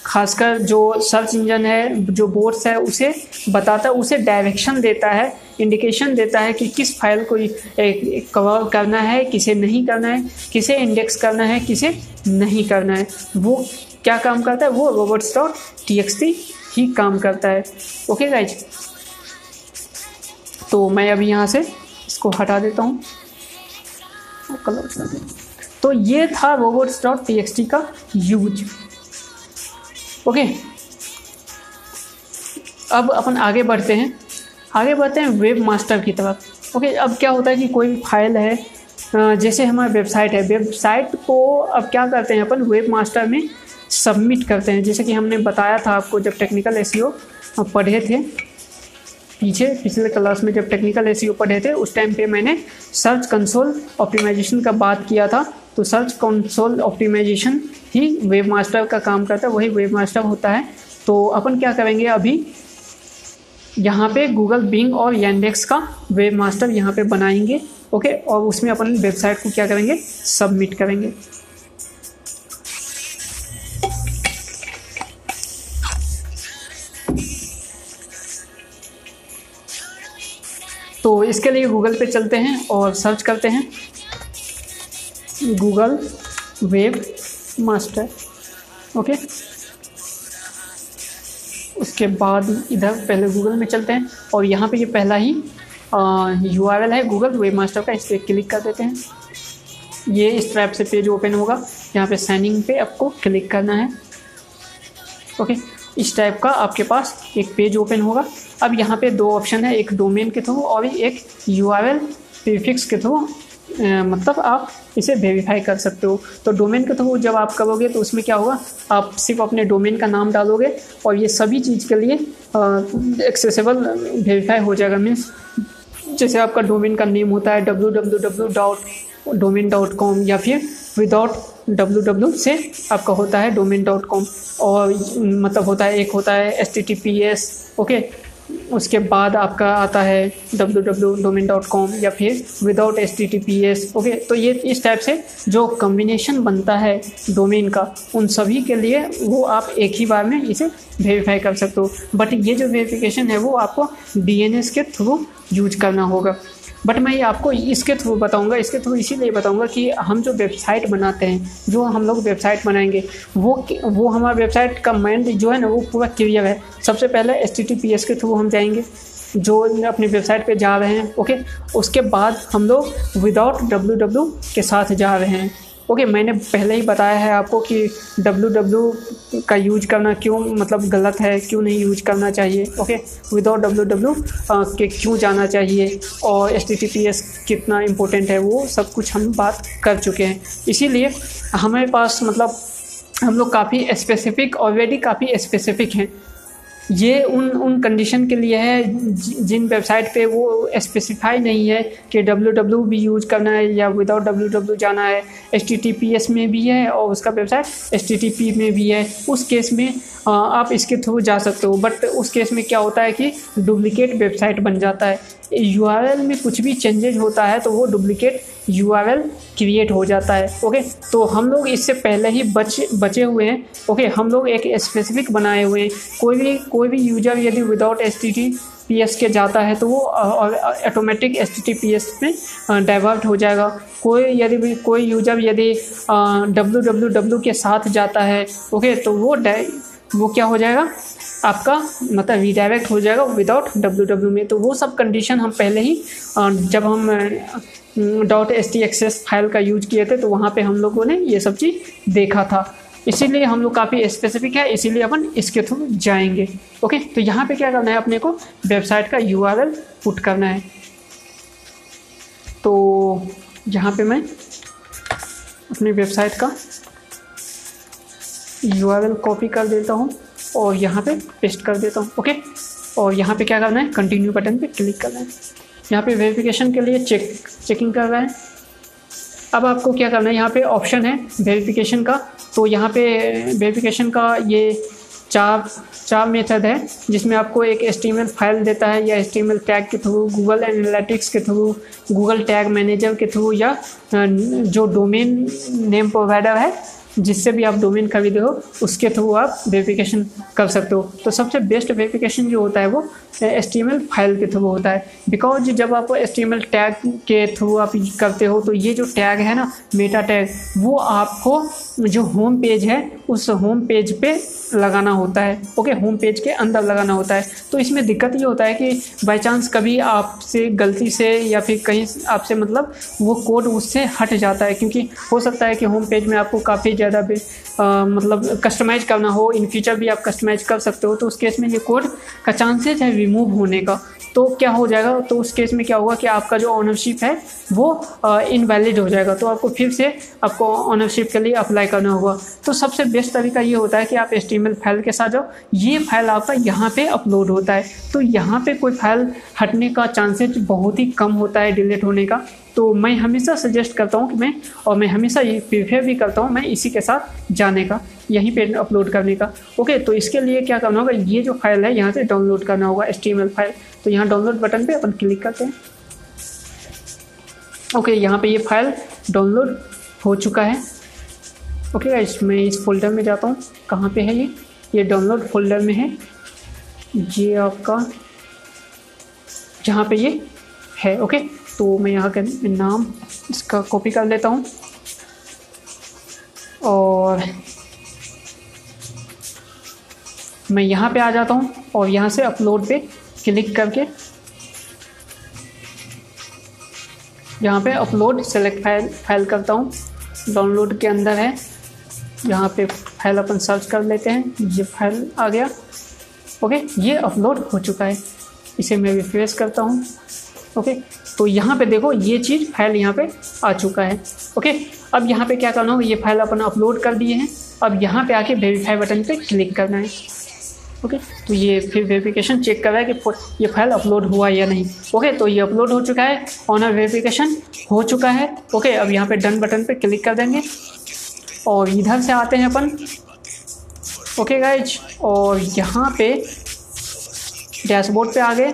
खासकर जो सर्च इंजन है, जो बोर्ड्स है, उसे बताता है उसे डायरेक्शन देता है इंडिकेशन देता है कि किस फ़ाइल को कवर करना है, किसे नहीं करना है, किसे इंडेक्स करना है, किसे नहीं करना है. वो क्या काम करता है? वो रोबोट्स डॉट टी ही काम करता है। ओके गाइज़ तो मैं अभी यहाँ से इसको हटा देता हूँ। कलर तो ये था रोबोट्स डॉट टी का यूज़। ओके अब अपन आगे बढ़ते हैं। आगे बढ़ते हैं वेब मास्टर की तरफ़। ओके अब क्या होता है कि कोई फ़ाइल है जैसे हमारी वेबसाइट है। वेबसाइट को अब क्या करते हैं अपन? वेब मास्टर में सबमिट करते हैं। जैसे कि हमने बताया था आपको जब टेक्निकल एस पढ़े थे, पीछे पिछले क्लास में जब टेक्निकल एस पढ़े थे, उस टाइम पे मैंने सर्च कंसोल ऑप्टिमाइजेशन का बात किया था। तो सर्च कंसोल ऑप्टिमाइजेशन ही वेब मास्टर का काम करता है, वही वेब मास्टर होता है। तो अपन क्या करेंगे अभी? यहाँ पे गूगल बिंग और यंडेक्स का वेब मास्टर यहाँ पे बनाएँगे ओके और उसमें अपन वेबसाइट को क्या करेंगे? सबमिट करेंगे। तो इसके लिए गूगल पे चलते हैं और सर्च करते हैं। गूगल वेब मास्टर ओके उसके बाद इधर पहले गूगल में चलते हैं और यहाँ पे ये पहला ही यू आर एल है गूगल वेब मास्टर का, इस पर क्लिक कर देते हैं। ये इस टाइप से पेज ओपन होगा। यहाँ पे साइनिंग पे आपको क्लिक करना है ओके इस टाइप का आपके पास एक पेज ओपन होगा। अब यहाँ पे दो ऑप्शन है, एक डोमेन के थ्रू और एक यू आर एल प्रीफिक्स के थ्रू मतलब आप इसे वेरीफाई कर सकते हो। तो डोमेन के थ्रू जब आप करोगे तो उसमें क्या होगा? आप सिर्फ़ अपने डोमेन का नाम डालोगे और ये सभी चीज़ के लिए एक्सेसिबल वेरीफाई हो जाएगा। मीन्स जैसे आपका डोमेन का नेम होता है W W W dot domain dot com या फिर विदाउट डब्ल्यू डब्ल्यू से आपका होता है डोमेन डॉट कॉम और मतलब होता है, एक होता है S T T P S okay उसके बाद आपका आता है W W domain dot com या फिर without S T T P S okay तो ये इस टाइप से जो कम्बिनेशन बनता है डोमेन का, उन सभी के लिए वो आप एक ही बार में इसे वेरीफाई कर सकते हो। बट ये जो वेरिफिकेशन है वो आपको डी एन एस के थ्रू यूज़ करना होगा। बट मैं आपको इसके थ्रू बताऊँगा, इसके थ्रू इसीलिए बताऊँगा कि हम जो वेबसाइट बनाते हैं, जो हम लोग वेबसाइट बनाएँगे, वो वो हमारा वेबसाइट का माइंड जो है ना, वो पूरा क्लियर है। सबसे पहले एस के थ्रू हम जाएँगे, जो अपनी वेबसाइट पे जा रहे हैं ओके उसके बाद हम लोग विदाउट डब्ल्यू के साथ जा रहे हैं। ओके मैंने पहले ही बताया है आपको कि डब्ल्यू डब्ल्यू का यूज़ करना क्यों मतलब गलत है, क्यों नहीं यूज़ करना चाहिए ओके विदाउट डब्लू डब्ल्यू के क्यों जाना चाहिए और S T T P S कितना इम्पोर्टेंट है, वो सब कुछ हम बात कर चुके हैं। इसीलिए हमारे पास मतलब हम लोग काफ़ी स्पेसिफिक ऑलरेडी काफ़ी स्पेसिफिक हैं। ये उन उन कंडीशन के लिए है जिन वेबसाइट पे वो स्पेसिफाई नहीं है कि डब्ल्यू डब्ल्यू भी यूज़ करना है या विदाउट डब्ल्यू डब्ल्यू जाना है एच में भी है और उसका वेबसाइट एच में भी है। उस केस में आप इसके थ्रू जा सकते हो। बट उस केस में क्या होता है कि डुप्लिकेट वेबसाइट बन जाता है। यूआरएल में कुछ भी चेंजेज होता है तो वो डुप्लिकेट यू क्रिएट हो जाता है। ओके तो हम लोग इससे पहले ही बच, बचे हुए हैं। ओके हम लोग एक स्पेसिफिक बनाए हुए हैं। कोई भी कोई भी यूज़र यदि विदाउट एस पी एस के जाता है तो वो automatic S T T P S में डाइवर्ट हो जाएगा। कोई यदि भी, कोई यूज़र यदि डब्ल्यू डब्ल्यू डब्ल्यू के साथ जाता है ओके तो वो वो क्या हो जाएगा? आपका मतलब रिडायरेक्ट हो जाएगा विदाउट डब्ल्यू डब्ल्यू में। तो वो सब कंडीशन हम पहले ही जब हम dot S T access file का यूज़ किए थे तो वहाँ पे हम लोगों ने ये सब चीज़ देखा था। इसीलिए हम लोग काफ़ी स्पेसिफिक है, इसीलिए अपन इसके थ्रू जाएँगे। ओके तो यहाँ पे क्या करना है, अपने को वेबसाइट का यू आर एल पुट करना है। तो यहाँ पे मैं अपनी वेबसाइट का यू आर कॉपी कर देता हूँ और यहाँ पे पेस्ट कर देता हूँ ओके और यहाँ पे क्या करना है? कंटिन्यू बटन पे क्लिक करना है। यहाँ पे वेरिफिकेशन के लिए चेक चेकिंग कर रहा है। अब आपको क्या करना है? यहाँ पे ऑप्शन है वेरिफिकेशन का। तो यहाँ पे वेरिफिकेशन का ये चार चार मेथड है, जिसमें आपको एक एस फ़ाइल देता है या एस टैग के थ्रू गूगल एनालिटिक्स के थ्रू गूगल टैग मैनेजर के थ्रू या जो डोमेन नेम प्रोवाइडर है जिससे भी आप डोमेन खरीदे हो, उसके थ्रू आप वेरिफिकेशन कर सकते हो। तो सबसे बेस्ट वेरिफिकेशन जो होता है वो एस फ़ाइल के थ्रू होता है। बिकॉज़ जब आप एस टैग के थ्रू आप करते हो तो ये जो टैग है ना मेटा टैग वो आपको जो होम पेज है, उस होम पेज पे लगाना होता है। ओके होम पेज के अंदर लगाना होता है। तो इसमें दिक्कत ये होता है कि बाई चांस कभी आपसे गलती से या फिर कहीं आपसे मतलब वो कोड उससे हट जाता है। क्योंकि हो सकता है कि होम पेज में आपको काफ़ी ज़्यादा भी आ, मतलब कस्टमाइज करना हो इन फ्यूचर भी आप कस्टमाइज कर सकते हो तो उस केस में ये कोड का चांसेज है रिमूव होने का। तो क्या हो जाएगा? तो उस केस में क्या होगा कि आपका जो ऑनरशिप है, वो इनवैलिड हो जाएगा। तो आपको फिर से आपको ऑनरशिप के लिए अप्लाई करना होगा। तो सबसे बेस्ट तरीका ये होता है कि आप एसटीएमएल फ़ाइल के साथ जाओ। ये फ़ाइल आपका यहाँ पे अपलोड होता है। तो यहाँ पे कोई फ़ाइल हटने का चांसेज बहुत ही कम होता है डिलीट होने का। तो मैं हमेशा सजेस्ट करता हूँ कि मैं, और मैं हमेशा ये प्रीफेयर भी करता हूँ मैं इसी के साथ जाने का, यहीं पे अपलोड करने का। ओके तो इसके लिए क्या करना होगा? ये जो फ़ाइल है, यहाँ से डाउनलोड करना होगा एसटीएमएल फ़ाइल तो यहाँ डाउनलोड बटन पे अपन क्लिक करते हैं। ओके यहाँ पे ये फ़ाइल डाउनलोड हो चुका है। ओके गाइस मैं इस फोल्डर में जाता हूँ। कहाँ पे है ये? ये डाउनलोड फोल्डर में है। ये आपका जहाँ पे ये है। ओके तो मैं यहाँ का नाम इसका कॉपी कर लेता हूँ। और मैं यहाँ पे आ जाता हूँ और यहाँ से अपलोड पे क्लिक करके यहाँ पे अपलोड सेलेक्ट फ़ाइल फ़ाइल करता हूँ। डाउनलोड के अंदर है। यहाँ पे फ़ाइल अपन सर्च कर लेते हैं। ये फ़ाइल आ गया। ओके ये अपलोड हो चुका है। इसे मैं रिफ्रेश करता हूँ। ओके तो यहाँ पे देखो, ये चीज़ फ़ाइल यहाँ पे आ चुका है। ओके अब यहाँ पे क्या करना होगा? ये फ़ाइल अपन अपलोड कर दिए हैं। अब यहाँ पे आके वेरीफाई बटन पे क्लिक करना है। ओके? तो ये फिर वेरिफिकेशन चेक कर रहा है कि ये फ़ाइल अपलोड हुआ या नहीं। ओके तो ये अपलोड हो चुका है ऑनर वेरिफिकेशन हो चुका है। ओके, अब यहाँ पे डन बटन पे क्लिक कर देंगे। और इधर से आते हैं अपन। ओके गाइज़ और यहाँ पे डैशबोर्ड पे आ गए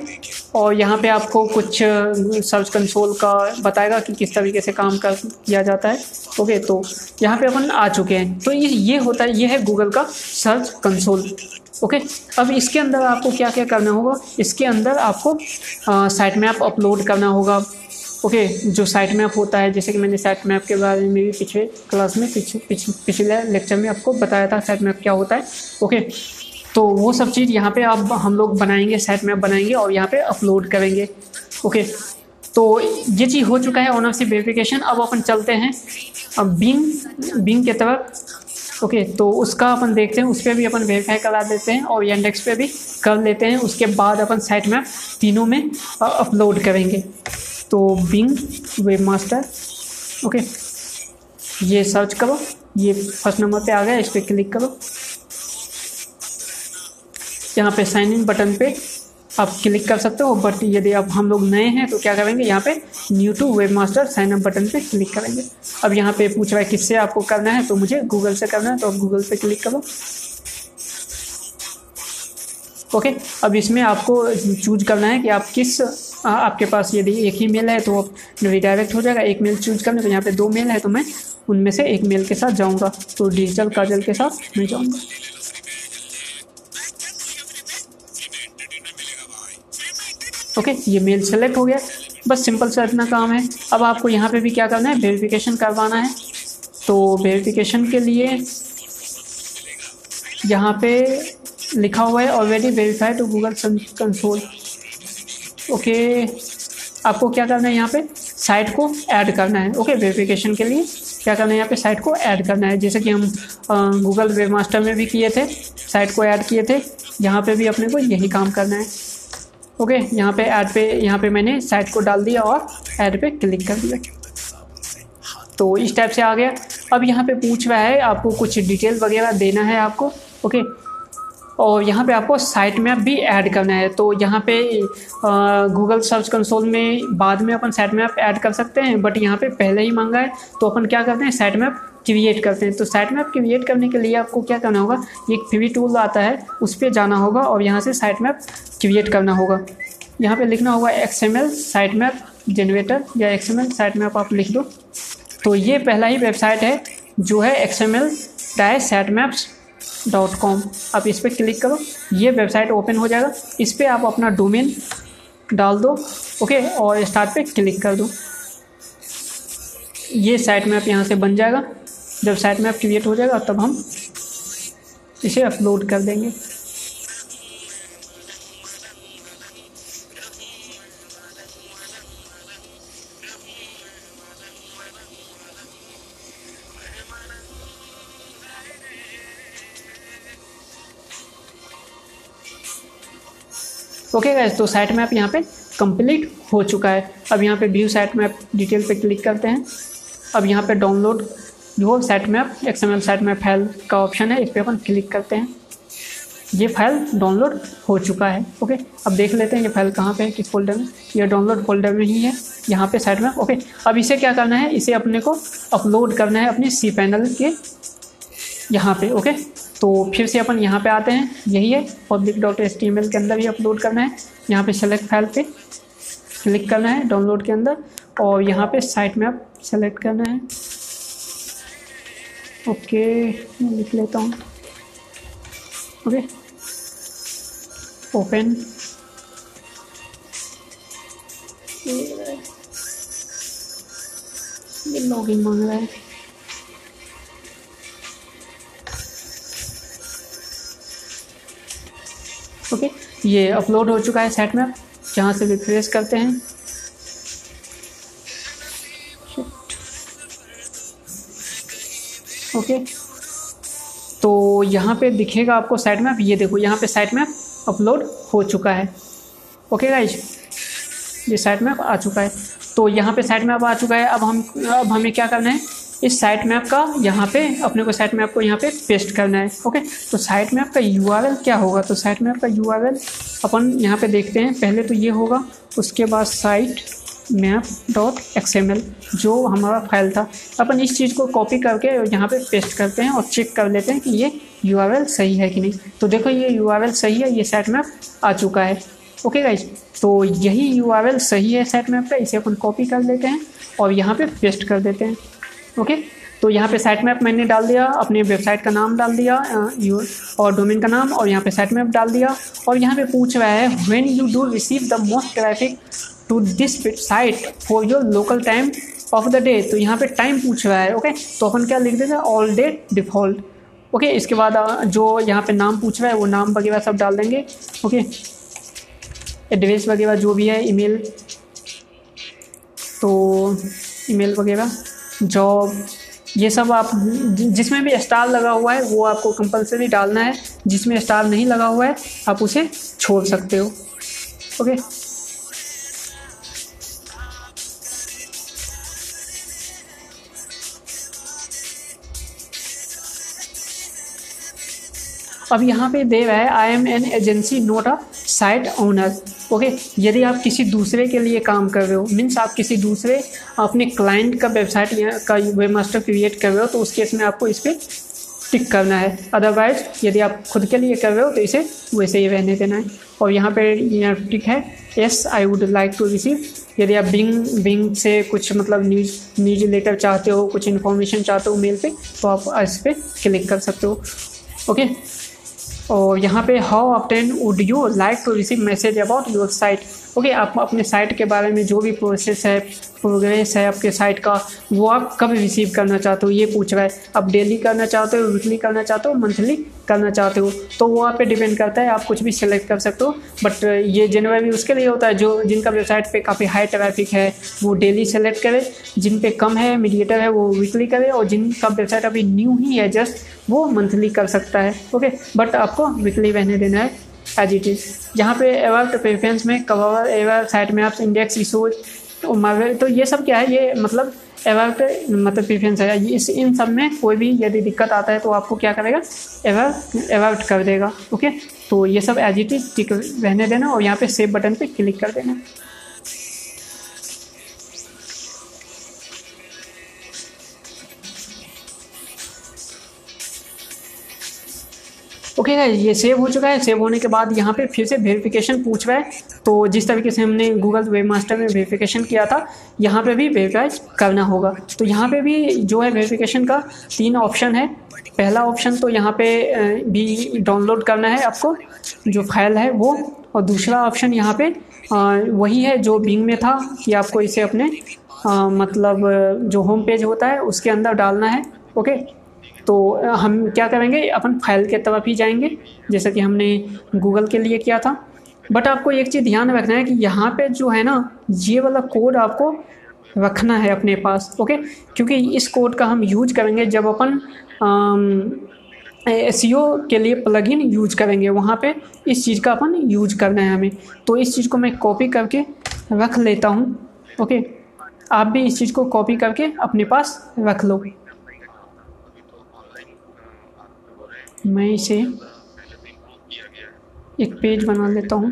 और यहाँ पे आपको कुछ सर्च कंसोल का बताएगा कि किस तरीके से काम कर, किया जाता है। ओके तो यहाँ पे अपन आ चुके हैं। तो ये ये होता है, ये है गूगल का सर्च कंसोल ओके अब इसके अंदर आपको क्या क्या करना होगा? इसके अंदर आपको साइट मैप अपलोड करना होगा। ओके जो साइट मैप होता है, जैसे कि मैंने साइट मैप के बारे में भी पिछले क्लास में पिछले पिछले लेक्चर में आपको बताया था साइट मैप क्या होता है। ओके तो वो सब चीज़ यहाँ पे आप हम लोग बनाएँगे साइट मैप बनाएँगे और यहाँ पे अपलोड करेंगे। ओके तो ये चीज़ हो चुका है ऑनर से वेरिफिकेशन अब अपन चलते हैं। अब बिंग बिंग के तरफ़ ओके तो उसका अपन देखते हैं उस पर भी अपन वेरीफाई करा देते हैं और इंडेक्स पे भी कर लेते हैं। उसके बाद अपन साइट मैप तीनों में अपलोड करेंगे। तो बिंग वेब मास्टर ओके ये सर्च करो। ये फ़र्स्ट नंबर पे आ गया, इस पर क्लिक करो। यहाँ पे साइन इन बटन पे आप क्लिक कर सकते हो। बट यदि आप हम लोग नए हैं तो क्या करेंगे? यहाँ पे new to webmaster sign up button पे क्लिक करेंगे। अब यहाँ पे पूछ रहा है किससे आपको करना है? तो मुझे गूगल से करना है तो आप गूगल पे क्लिक करो। ओके अब इसमें आपको चूज़ करना है कि आप किस आ, आपके पास यदि एक ही मेल है तो रिडायरेक्ट हो जाएगा। एक मेल चूज़ करने तो यहाँ पे दो मेल है तो मैं उनमें से एक मेल के साथ जाऊँगा। तो डिजिटल काजल के साथ मैं जाऊँगा। ओके ये मेल सेलेक्ट हो गया। बस सिंपल सा इतना काम है। अब आपको यहाँ पे भी क्या करना है? वेरिफिकेशन करवाना है। तो वेरिफिकेशन के लिए यहाँ पे लिखा हुआ है already verify to Google console okay आपको क्या करना है यहाँ पे? साइट को ऐड करना है। ओके okay, वेरिफिकेशन के लिए क्या करना है यहाँ पे? साइट को ऐड करना है। जैसे कि हम गूगल वेब मास्टर में भी किए थे। साइट को ऐड किए थे। यहाँ पे भी अपने को यही काम करना है। ओके यहाँ पे ऐड पे, यहाँ पे मैंने साइट को डाल दिया और ऐड पे क्लिक कर दिया। तो इस टाइप से आ गया। अब यहाँ पे पूछ रहा है, आपको कुछ डिटेल वगैरह देना है आपको? ओके और यहाँ पे आपको साइट मैप भी ऐड करना है। तो यहाँ पे गूगल सर्च कंसोल में, बाद में अपन साइट मैप ऐड कर सकते हैं बट यहाँ पे पहले ही मांगा है। तो अपन क्या करते हैं साइट मैप क्रिएट करते हैं। तो साइट मैप क्रिएट करने के लिए आपको क्या करना होगा? एक फ्री टूल आता है, उस पर जाना होगा और यहाँ से साइट मैप क्रिएट करना होगा। यहाँ पे लिखना होगा X M L sitemap generator या X M L sitemap आप लिख दो। तो ये पहला ही वेबसाइट है, जो है एक्स एम एल डाय साइट मैप्स डॉट कॉम आप इस पर क्लिक करो, ये वेबसाइट ओपन हो जाएगा। इस पर आप अपना डोमेन डाल दो ओके और स्टार्ट पे क्लिक कर दो। ये साइट मैप यहाँ से बन जाएगा। जब साइट मैप क्रिएट हो जाएगा, तब हम इसे अपलोड कर देंगे। ओके okay गैस तो साइट मैप यहाँ पे कंप्लीट हो चुका है। अब यहाँ पे व्यू साइट मैप डिटेल पे क्लिक करते हैं। अब यहाँ पे डाउनलोड जो sitemap X M sitemap file का ऑप्शन है, इस पर अपन क्लिक करते हैं। ये फ़ाइल डाउनलोड हो चुका है ओके अब देख लेते हैं ये फ़ाइल कहाँ पे है, किस फोल्डर में। ये डाउनलोड फोल्डर में ही है, यहाँ पे साइट मैप ओके अब इसे क्या करना है? इसे अपने को अपलोड करना है अपने सी पैनल के यहाँ पे ओके तो फिर से अपन यहाँ पे आते हैं, यही है public dot S T M L के अंदर ही अपलोड करना है। यहाँ पे सेलेक्ट फ़ाइल पे क्लिक करना है डाउनलोड के अंदर, और यहाँ पे साइट मैप सेलेक्ट करना है। ओके मैं लिख लेता हूँ। ओके ओपन ये लॉगिन मांग रहा है। ओके ये अपलोड हो चुका है सेट मैप जहाँ से रिफ्रेश करते हैं। ओके। तो यहाँ पे दिखेगा आपको साइट मैप ये देखो, यहाँ पे साइट मैप अपलोड हो चुका है। ओके गाइज़ ये साइट मैप आ चुका है। तो यहाँ पे साइट मैप आ चुका है। अब हम, अब हमें क्या करना है? इस साइट मैप का यहाँ पे, अपने को साइट मैप को यहाँ पे पेस्ट करना है। ओके? तो साइट मैप का यूआरएल क्या होगा? तो साइट मैप का यूआरएल अपन यहाँ पे देखते हैं। पहले तो ये होगा, उसके बाद साइट मैप डॉट एक्स जो हमारा फ़ाइल था। अपन इस चीज़ को कॉपी करके यहाँ पे पेस्ट करते हैं और चेक कर लेते हैं कि ये यूआरएल सही है कि नहीं। तो देखो, ये यूआरएल सही है, ये सेट मैप आ चुका है। ओके गाइज़ तो यही यूआरएल सही है सेट मैप का इसे अपन कॉपी कर लेते हैं और यहाँ पे पेस्ट कर देते हैं। ओके तो यहाँ पे साइट मैप मैंने डाल दिया, अपने वेबसाइट का नाम डाल दिया और डोमेन का नाम, और यहाँ पे साइट मैप डाल दिया। और यहाँ पे पूछ रहा है when you do receive the most traffic to this site for your local time of the day तो यहाँ पे टाइम पूछ रहा है ओके तो अपन क्या लिख देते हैं? ऑल डे डिफ़ॉल्ट ओके इसके बाद जो यहाँ पे नाम पूछ रहा है, वो नाम वगैरह सब डाल देंगे ओके एड्रेस वगैरह जो भी है ईमेल तो ईमेल वगैरह जॉब ये सब आप जिसमें भी स्टार लगा हुआ है, वो आपको कंपलसरी डालना है। जिसमें स्टार नहीं लगा हुआ है, आप उसे छोड़ सकते हो ओके अब यहाँ पे दे रहा है I am an agency not a site owner okay यदि आप किसी दूसरे के लिए काम कर रहे हो मीन्स आप किसी दूसरे, अपने क्लाइंट का वेबसाइट का वेब मास्टर क्रिएट कर रहे हो तो उस केस में आपको इस पर टिक करना है। अदरवाइज़ यदि आप खुद के लिए कर रहे हो तो इसे वैसे ही रहने देना है। और यहाँ पे यहाँ टिक है yes I would like to receive यदि आप बिंग बिंग से कुछ मतलब न्यूज़ न्यूज़ लेटर चाहते हो, कुछ इन्फॉर्मेशन चाहते हो मेल पे तो आप इस पर क्लिक कर सकते हो। ओके और यहाँ पे how often would you like to receive message about your site okay आप अपने साइट के बारे में जो भी प्रोसेस है प्रोग्रेस है आपके साइट का, वो आप कब रिसीव करना चाहते हो, ये पूछ रहा है। आप डेली करना चाहते हो वीकली करना चाहते हो मंथली करना चाहते हो तो वो आप पे डिपेंड करता है, आप कुछ भी सिलेक्ट कर सकते हो। बट ये जनरली उसके लिए होता है, जो जिनका वेबसाइट पे काफ़ी हाई ट्रैफ़िक है, वो डेली सेलेक्ट करे, जिन पे कम है मीडिएटर है, वो वीकली करे, और जिनका वेबसाइट अभी न्यू ही है जस्ट वो मंथली कर सकता है। ओके बट आपको वीकली रहने देना है एज इट इज़ यहाँ पे अबाउट प्रेफरेंस में कवर एवर साइट में आप इंडेक्स इशूज तो ये सब क्या है? ये मतलब एवर्ट मतलब प्रीफरेंस है इस, इन सब में कोई भी यदि दिक्कत आता है तो आपको क्या करेगा? एवर एवर्ट कर देगा ओके तो ये सब एज इट इज़ टिक रहने देना और यहाँ पे सेव बटन पे क्लिक कर देना। ओके okay, ये सेव हो चुका है। सेव होने के बाद यहाँ पे फिर से वेरिफिकेशन पूछ रहा है। तो जिस तरीके से हमने गूगल वेब मास्टर में वेरिफिकेशन किया था यहाँ पे भी वेरीफाइज करना होगा। तो यहाँ पे भी जो है वेरिफिकेशन का तीन ऑप्शन है। पहला ऑप्शन तो यहाँ पे भी डाउनलोड करना है आपको जो फ़ाइल है वो। और दूसरा ऑप्शन यहाँ पे वही है जो बिंग में था कि आपको इसे अपने आ, मतलब जो होम पेज होता है उसके अंदर डालना है। ओके तो हम क्या करेंगे? अपन फ़ाइल के तरफ़ ही जाएँगे, जैसा कि हमने गूगल के लिए किया था। बट आपको एक चीज़ ध्यान रखना है कि यहाँ पे जो है ना, ये वाला कोड आपको रखना है अपने पास ओके क्योंकि इस कोड का हम यूज़ करेंगे जब अपन एस e के लिए प्लगइन यूज़ करेंगे। वहाँ पे इस चीज़ का अपन यूज़ करना है हमें। तो इस चीज़ को मैं कॉपी करके रख लेता हूँ ओके आप भी इस चीज़ को कॉपी करके अपने पास रख लो। मैं इसे एक पेज बना लेता हूँ।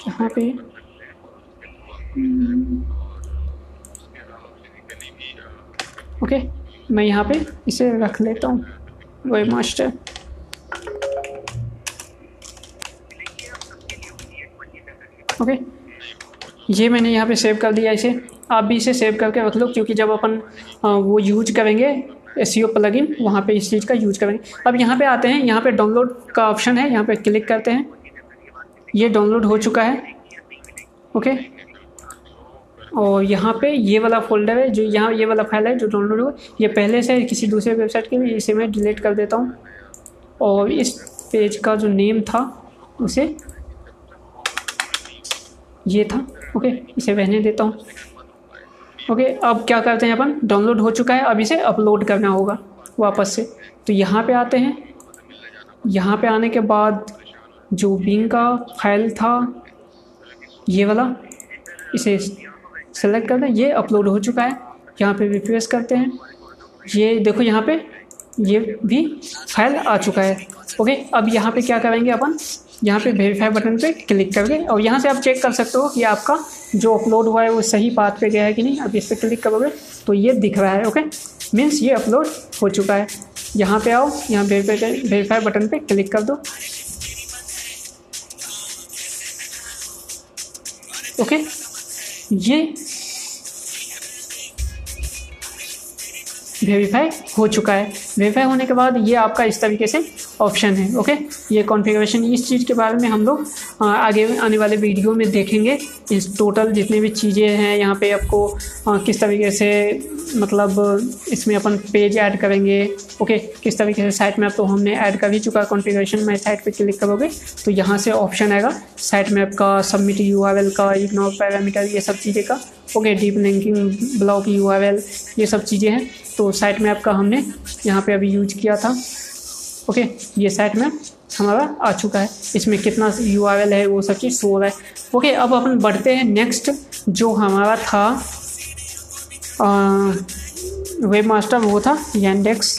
जहाँ पे ओके, मैं यहाँ पे इसे रख लेता हूँ वेब मास्टर। ओके, ये मैंने यहाँ पे सेव कर दिया इसे। आप भी इसे सेव करके रख लो, क्योंकि जब अपन वो यूज़ करेंगे S C O plug in वहाँ पर इस चीज़ का यूज़ करेंगे। अब यहाँ पे आते हैं, यहाँ पे डाउनलोड का ऑप्शन है, यहाँ पे क्लिक करते हैं। ये डाउनलोड हो चुका है ओके और यहाँ पे ये वाला फोल्डर है, जो यहाँ ये वाला फ़ाइल है, जो डाउनलोड हुआ, ये पहले से किसी दूसरे वेबसाइट के लिए, इसे मैं डिलीट कर देता हूँ। और इस पेज का जो नेम था, उसे ये था ओके इसे बहने देता हूँ। ओके अब क्या करते हैं अपन? डाउनलोड हो चुका है, अब इसे अपलोड करना होगा वापस से। तो यहाँ पे आते हैं। यहाँ पे आने के बाद जो बिंग का फ़ाइल था, ये वाला, इसे सेलेक्ट करना ये अपलोड हो चुका है। यहाँ पे रिफ्रेश करते हैं। ये देखो यहाँ पे, ये भी फ़ाइल आ चुका है। ओके अब यहाँ पे क्या करेंगे अपन? यहाँ पे वेरीफाई बटन पे क्लिक करके और यहाँ से आप चेक कर सकते हो कि आपका जो अपलोड हुआ है वो सही पाथ पे गया है कि नहीं। अब इस पर क्लिक करोगे तो ये दिख रहा है ओके मीन्स ये अपलोड हो चुका है। यहाँ पे आओ, यहाँ वेरीफाई वेरीफाई बटन पे क्लिक कर दो। ओके ये वेरीफाई हो चुका है। वेरीफाई होने के बाद ये आपका इस तरीके से ऑप्शन है ओके ये कॉन्फ़िगरेशन इस चीज़ के बारे में हम लोग आगे आने वाले वीडियो में देखेंगे। इस टोटल जितने भी चीज़ें हैं, यहाँ पे आपको किस तरीके से मतलब इसमें अपन पेज ऐड करेंगे ओके किस तरीके से साइट मैप तो हमने ऐड कर ही चुका कॉन्फ़िगरेशन मैं साइट पे क्लिक करोगे तो यहाँ से ऑप्शन आएगा साइट मैप का सबमिट यू का इग्नोर पैरामीटर ये सब चीज़ें का okay deep linking block U ये सब चीज़ें हैं। तो साइट मैप का हमने यहाँ पे अभी यूज़ किया था। ओके ये साइट मैप हमारा आ चुका है। इसमें कितना यू है, वो सब चीज़ शो हो रहा है। ओके अब अपन बढ़ते हैं नेक्स्ट जो हमारा था वेब मास्टर वो था यंडेक्स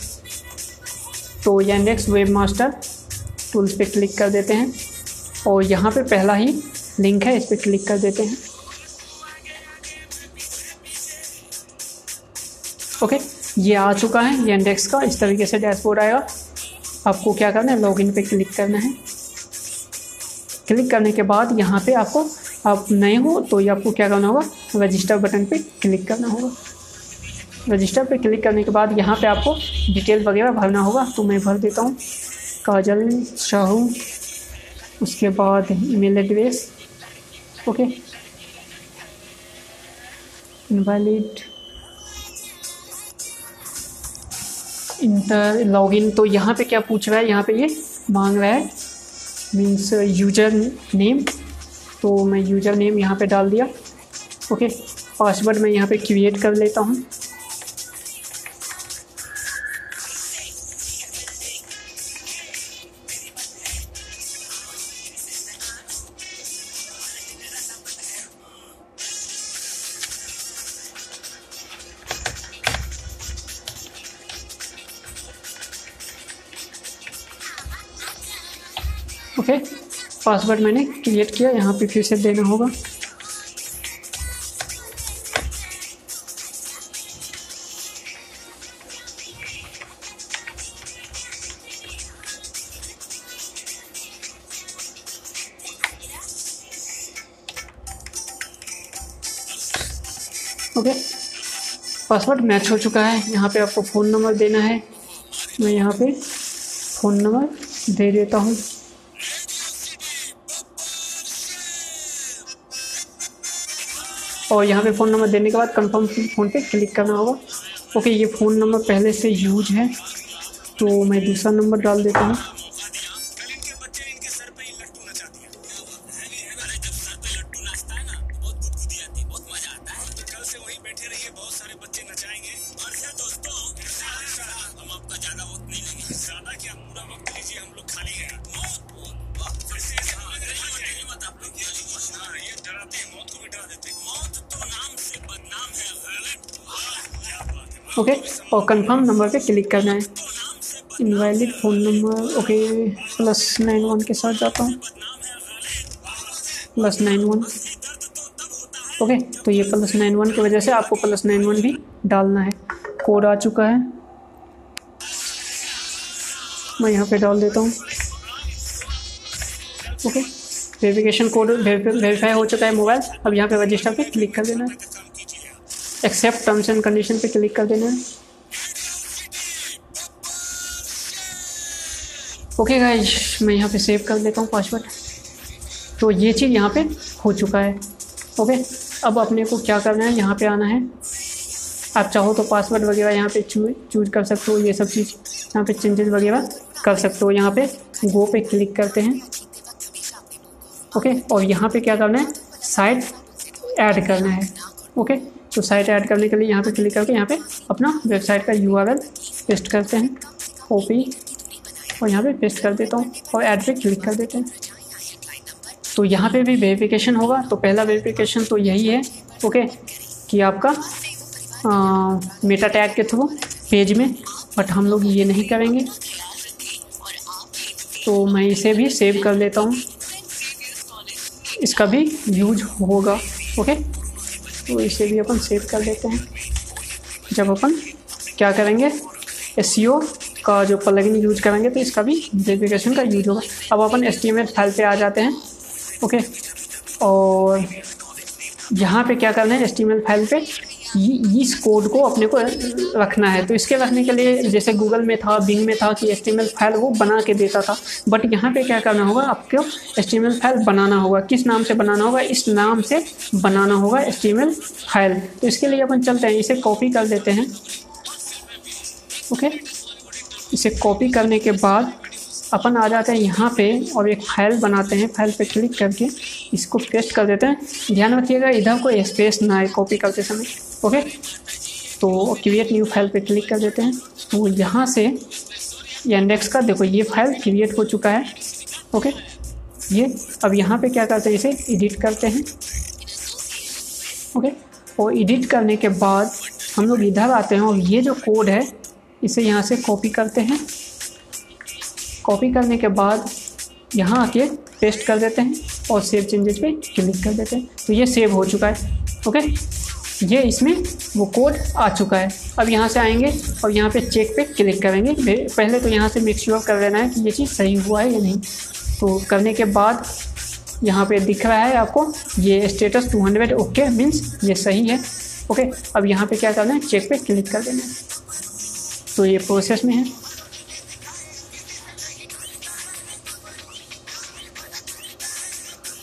तो यंडेक्स वेब मास्टर टूल्स पे क्लिक कर देते हैं। और यहाँ पे पहला ही लिंक है, इस पर क्लिक कर देते हैं। ओके ये आ चुका है यंडेक्स का, इस तरीके से डैशबोर्ड आएगा आपको क्या करना है लॉगिन पे क्लिक करना है। क्लिक करने के बाद यहाँ पे आपको, आप नए हो तो ये आपको क्या करना होगा रजिस्टर बटन पे क्लिक करना होगा। रजिस्टर पे क्लिक करने के बाद यहाँ पे आपको डिटेल वगैरह भरना होगा तो मैं भर देता हूँ। काजल शाहू, उसके बाद email address okay invalid enter login तो यहाँ पे क्या पूछ रहा है? यहाँ पे ये मांग रहा है। मीन्स यूज़र नेम तो मैं यूज़र नेम यहाँ पे डाल दिया। ओके पासवर्ड मैं यहाँ पे क्रिएट कर लेता हूँ। पासवर्ड मैंने क्रिएट किया, यहाँ पे फिर से देना होगा। ओके। पासवर्ड मैच हो चुका है। यहाँ पे आपको फ़ोन नंबर देना है। मैं यहाँ पे फ़ोन नंबर दे देता हूँ। और यहाँ पे फ़ोन नंबर देने के बाद कंफर्म फ़ोन पे क्लिक करना होगा। ओके ये फ़ोन नंबर पहले से यूज़ है तो मैं दूसरा नंबर डाल देता हूँ। और कंफर्म नंबर पे क्लिक करना है। Invalid phone number okay plus nine one के साथ जाता हूँ। प्लस नाइन वन ओके तो ये प्लस नाइन वन की वजह से आपको प्लस नाइन वन भी डालना है। कोड आ चुका है। मैं यहाँ पे डाल देता हूँ। ओके वेरिफिकेशन कोड वेरीफाई हो चुका है मोबाइल अब यहाँ पे रजिस्टर पे क्लिक कर देना है। एक्सेप्ट टर्म्स एंड कंडीशन पे क्लिक कर देना है। ओके गाइज़ मैं यहाँ पे सेव कर देता हूँ पासवर्ड तो ये चीज़ यहाँ पे हो चुका है. ओके अब अपने को क्या करना है? यहाँ पे आना है. आप चाहो तो पासवर्ड वगैरह यहाँ पे चूज़ कर सकते हो. ये सब चीज़ यहाँ पे चेंजेस वगैरह कर सकते हो. यहाँ पे गो पे क्लिक करते हैं. ओके और यहाँ पे क्या करना है? साइट ऐड करना है. ओके तो साइट ऐड करने के लिए यहाँ पे क्लिक करके यहाँ पे अपना वेबसाइट का यूआरएल पेस्ट करते हैं. कॉपी और यहाँ पे पेस्ट कर देता हूँ और ऐड पे क्लिक कर देते हैं। तो यहाँ पे भी वेरिफिकेशन होगा। तो पहला वेरिफिकेशन तो यही है ओके कि आपका मेटा टैग के थ्रू पेज में बट हम लोग ये नहीं करेंगे। तो मैं इसे भी सेव कर लेता हूँ। इसका भी यूज़ होगा ओके तो इसे भी अपन सेव कर लेते हैं। जब अपन क्या करेंगे? एस का जो प्लगइन यूज़ करेंगे तो इसका भी वेरिफिकेशन का यूज़ होगा। अब अपन एस टी फ़ाइल पे आ जाते हैं ओके और यहाँ पे क्या करना है एस फ़ाइल पे इस कोड को अपने को रखना है। तो इसके रखने के लिए जैसे गूगल में था बिंग में था कि एस फ़ाइल वो बना के देता था। बट यहाँ पे क्या करना होगा, आपको एस फ़ाइल बनाना होगा। किस नाम से बनाना होगा? इस नाम से बनाना होगा एस फ़ाइल तो इसके लिए अपन चलते हैं, इसे कॉपी कर देते हैं ओके इसे कॉपी करने के बाद अपन आ जाते हैं यहाँ पे और एक फ़ाइल बनाते हैं। फ़ाइल पे क्लिक करके इसको पेस्ट कर देते हैं। ध्यान रखिएगा, इधर कोई स्पेस ना है कॉपी करते समय। ओके तो क्रिएट न्यू फ़ाइल पे क्लिक कर देते हैं। तो यहाँ से ये इंडेक्स का देखो, ये फ़ाइल क्रिएट हो चुका है। ओके ये अब यहाँ पे क्या करते हैं, इसे एडिट करते हैं। ओके और एडिट करने के बाद हम लोग इधर आते हैं और ये जो कोड है इसे यहाँ से कॉपी करते हैं। कॉपी करने के बाद यहाँ आके पेस्ट कर देते हैं और सेव चेंजेस पे क्लिक कर देते हैं। तो ये सेव हो चुका है ओके ये इसमें वो कोड आ चुका है। अब यहाँ से आएँगे और यहाँ पे चेक पे क्लिक करेंगे। पहले तो यहाँ से मेक श्योर कर लेना है कि ये चीज़ सही हुआ है या नहीं। तो करने के बाद यहाँ पे दिख रहा है आपको, ये स्टेटस 200 ओके मीन्स ये सही है ओके अब यहाँ पे क्या करना है? चेक पे क्लिक कर देना है। तो ये प्रोसेस में है।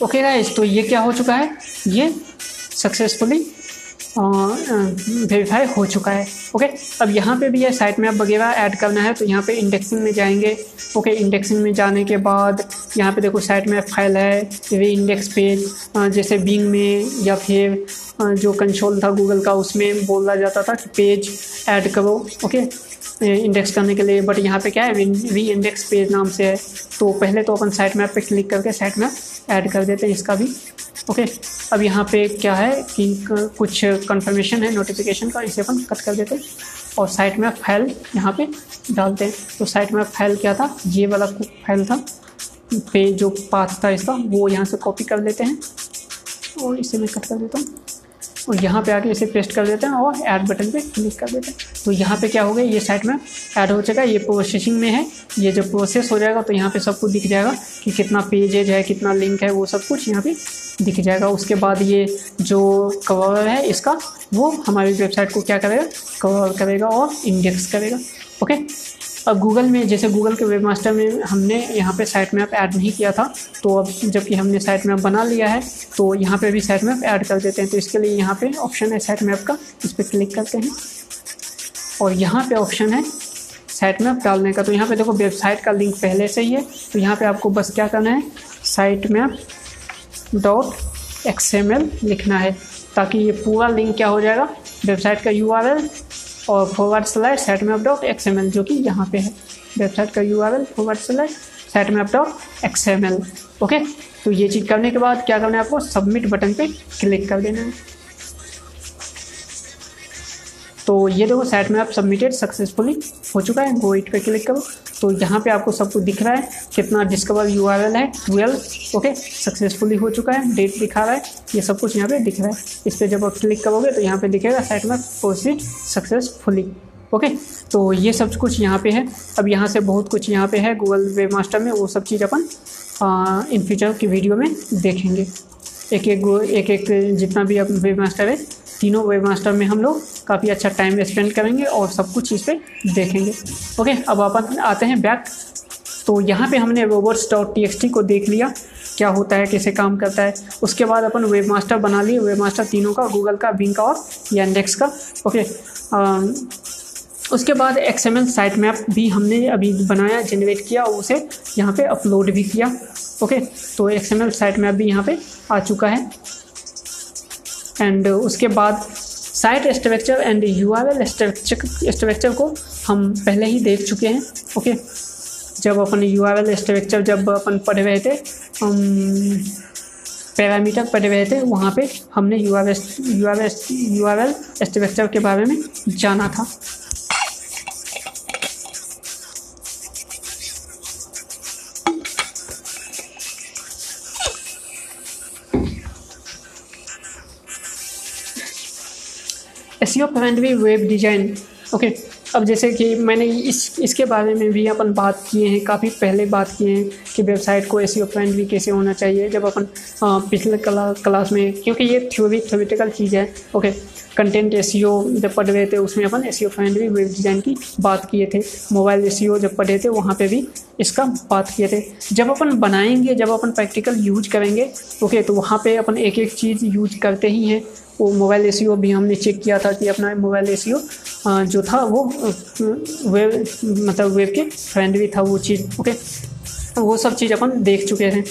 ओके गाइस तो ये क्या हो चुका है? ये सक्सेसफुली वेरीफाई हो चुका है। ओके अब यहाँ पे भी है साइट मैप वगैरह ऐड करना है तो यहाँ पे इंडेक्सिंग में जाएँगे। ओके इंडेक्सिंग में जाने के बाद यहाँ पे देखो साइट मैप फ़ाइल है वे इंडेक्स पेज जैसे बिंग में या फिर जो कंसोल था गूगल का, उसमें बोला जाता था कि पेज ऐड करो। ओके इंडेक्स करने के लिए बट यहाँ पे क्या है वी इंडेक्स पेज नाम से है। तो पहले तो अपन साइट मैप पे क्लिक करके साइट मैप ऐड कर देते हैं इसका भी। ओके अब यहाँ पे क्या है कि कुछ कंफर्मेशन है नोटिफिकेशन का, इसे अपन कट कर देते हैं। और साइट मैप फ़ाइल यहाँ पे डालते हैं। तो साइट मैप फ़ाइल क्या था? ये वाला फ़ाइल था, पे जो पाथ था इसका, वो यहाँ से कॉपी कर लेते हैं। और इसे मैं कट कर देता हूँ। और यहाँ पे आके इसे पेस्ट कर देते हैं और ऐड बटन पे क्लिक कर देते हैं। तो यहाँ पे क्या हो गया, ये साइट में ऐड हो जाएगा ये प्रोसेसिंग में है। ये जब प्रोसेस हो जाएगा तो यहाँ पे सब कुछ दिख जाएगा कि कितना पेजेज है, कितना लिंक है, वो सब कुछ यहाँ पे दिख जाएगा। उसके बाद ये जो कवर है इसका, वो हमारी वेबसाइट को क्या करेगा कवर करेगा और इंडेक्स करेगा। ओके अब गूगल में, जैसे गूगल के वेब मास्टर में हमने यहाँ पे साइट मैप ऐड नहीं किया था तो अब जबकि हमने साइट मैप बना लिया है तो यहाँ पे भी साइट मैप ऐड कर देते हैं। तो इसके लिए यहाँ पे ऑप्शन है साइट मैप का, इस पर क्लिक करते हैं। और यहाँ पे ऑप्शन है साइट मैप डालने का। तो यहाँ पे देखो वेबसाइट का लिंक पहले से ही है। तो यहाँ पे आपको बस क्या करना है साइट मैप डॉट एक्सएमएल लिखना है, ताकि ये पूरा लिंक क्या हो जाएगा वेबसाइट का यूआरएल और forward slash site map dot X M L जो कि यहाँ पे है। वेबसाइट का U R L forward slash site map dot X M L okay तो ये चीज़ करने के बाद क्या करना है आपको? सबमिट बटन पे क्लिक कर देना है। तो ये देखो साइट में आप सबमिटेड सक्सेसफुली हो चुका है गो इट पे क्लिक करो। तो यहाँ पे आपको सब कुछ दिख रहा है, कितना डिस्कवर यूआरएल है ट्वेल्व ओके सक्सेसफुली हो चुका है डेट दिखा रहा है, ये सब कुछ यहाँ पे दिख रहा है। इस पर जब आप क्लिक करोगे तो यहाँ पे दिखेगा साइट में प्रोसीड सक्सेसफुली ओके तो ये सब कुछ यहाँ पे है। अब यहाँ से बहुत कुछ यहाँ पे है गूगल वेब मास्टर में, वो सब चीज़ अपन इन फ्यूचर की वीडियो में देखेंगे। एक एक एक एक जितना भी अब वेब मास्टर है तीनों वेब मास्टर में हम लोग काफ़ी अच्छा टाइम स्पेंड करेंगे और सब कुछ इस पर देखेंगे। ओके अब अपन आते हैं बैक तो यहाँ पे हमने robots dot T X T को देख लिया, क्या होता है, कैसे काम करता है। उसके बाद अपन वेब मास्टर बना लिए। वेब मास्टर तीनों का गूगल का बिंग का और इंडेक्स का। ओके उसके बाद एक्सएमएल साइट मैप भी हमने अभी बनाया जनरेट किया और उसे यहाँ पे अपलोड भी किया। ओके तो एक्सएमएल साइट मैप भी यहाँ पे आ चुका है। एंड उसके बाद site structure and U R L structure को हम पहले ही देख चुके हैं ओके जब अपन यू आर एल स्ट्रक्चर जब अपन पढ़ रहे थे, हम पैरामीटर पढ़ रहे थे, वहाँ पे हमने U R S U R S U R L structure के बारे में जाना था। S friendly web design okay अब जैसे कि मैंने इस इसके बारे में भी अपन बात किए हैं काफ़ी पहले बात किए हैं कि वेबसाइट को एस फ्रेंडली कैसे होना चाहिए जब अपन पिछले क्ला, क्लास में क्योंकि ये थ्योरी थ्योरिटिकल चीज़ है ओके कंटेंट एस जब पढ़ रहे थे उसमें अपन A S friendly web design की बात किए थे। मोबाइल एस जब पढ़े थे वहाँ पे भी इसका बात किए थे। जब अपन बनाएँगे जब अपन प्रैक्टिकल यूज़ करेंगे ओके तो वहाँ पे अपन एक एक चीज़ यूज़ करते ही हैं। वो मोबाइल ए भी हमने चेक किया था कि अपना मोबाइल ए जो था वो वेब मतलब वेब के फ्रेंडली था वो चीज़ ओके वो सब चीज़ अपन देख चुके हैं।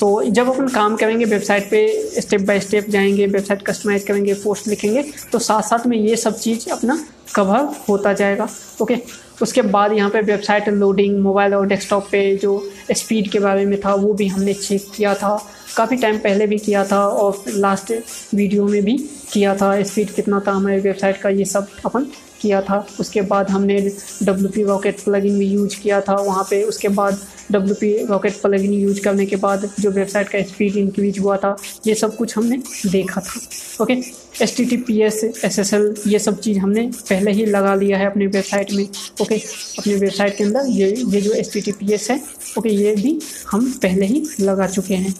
तो जब अपन काम करेंगे वेबसाइट पे स्टेप बाय स्टेप जाएँगे वेबसाइट कस्टमाइज करेंगे पोस्ट लिखेंगे तो साथ साथ में ये सब चीज़ अपना कवर होता जाएगा ओके उसके बाद यहाँ पे वेबसाइट लोडिंग मोबाइल और डेस्कटॉप पे जो स्पीड के बारे में था, वो भी हमने चेक किया था। काफ़ी टाइम पहले भी किया था और लास्ट वीडियो में भी किया था स्पीड कितना था हमारी वेबसाइट का, ये सब अपन किया था। उसके बाद हमने डब्ल्यू पी रॉकेट प्लगइन भी यूज़ किया था। वहाँ पे उसके बाद W P rocket plugin use करने के बाद जो वेबसाइट का स्पीड इंक्रीज हुआ था, ये सब कुछ हमने देखा था। Okay S T T P S S S L ये सब चीज़ हमने पहले ही लगा लिया है अपनी वेबसाइट में। ओके अपनी वेबसाइट के अंदर ये ये जो S T T P S है ओके ये भी हम पहले ही लगा चुके हैं।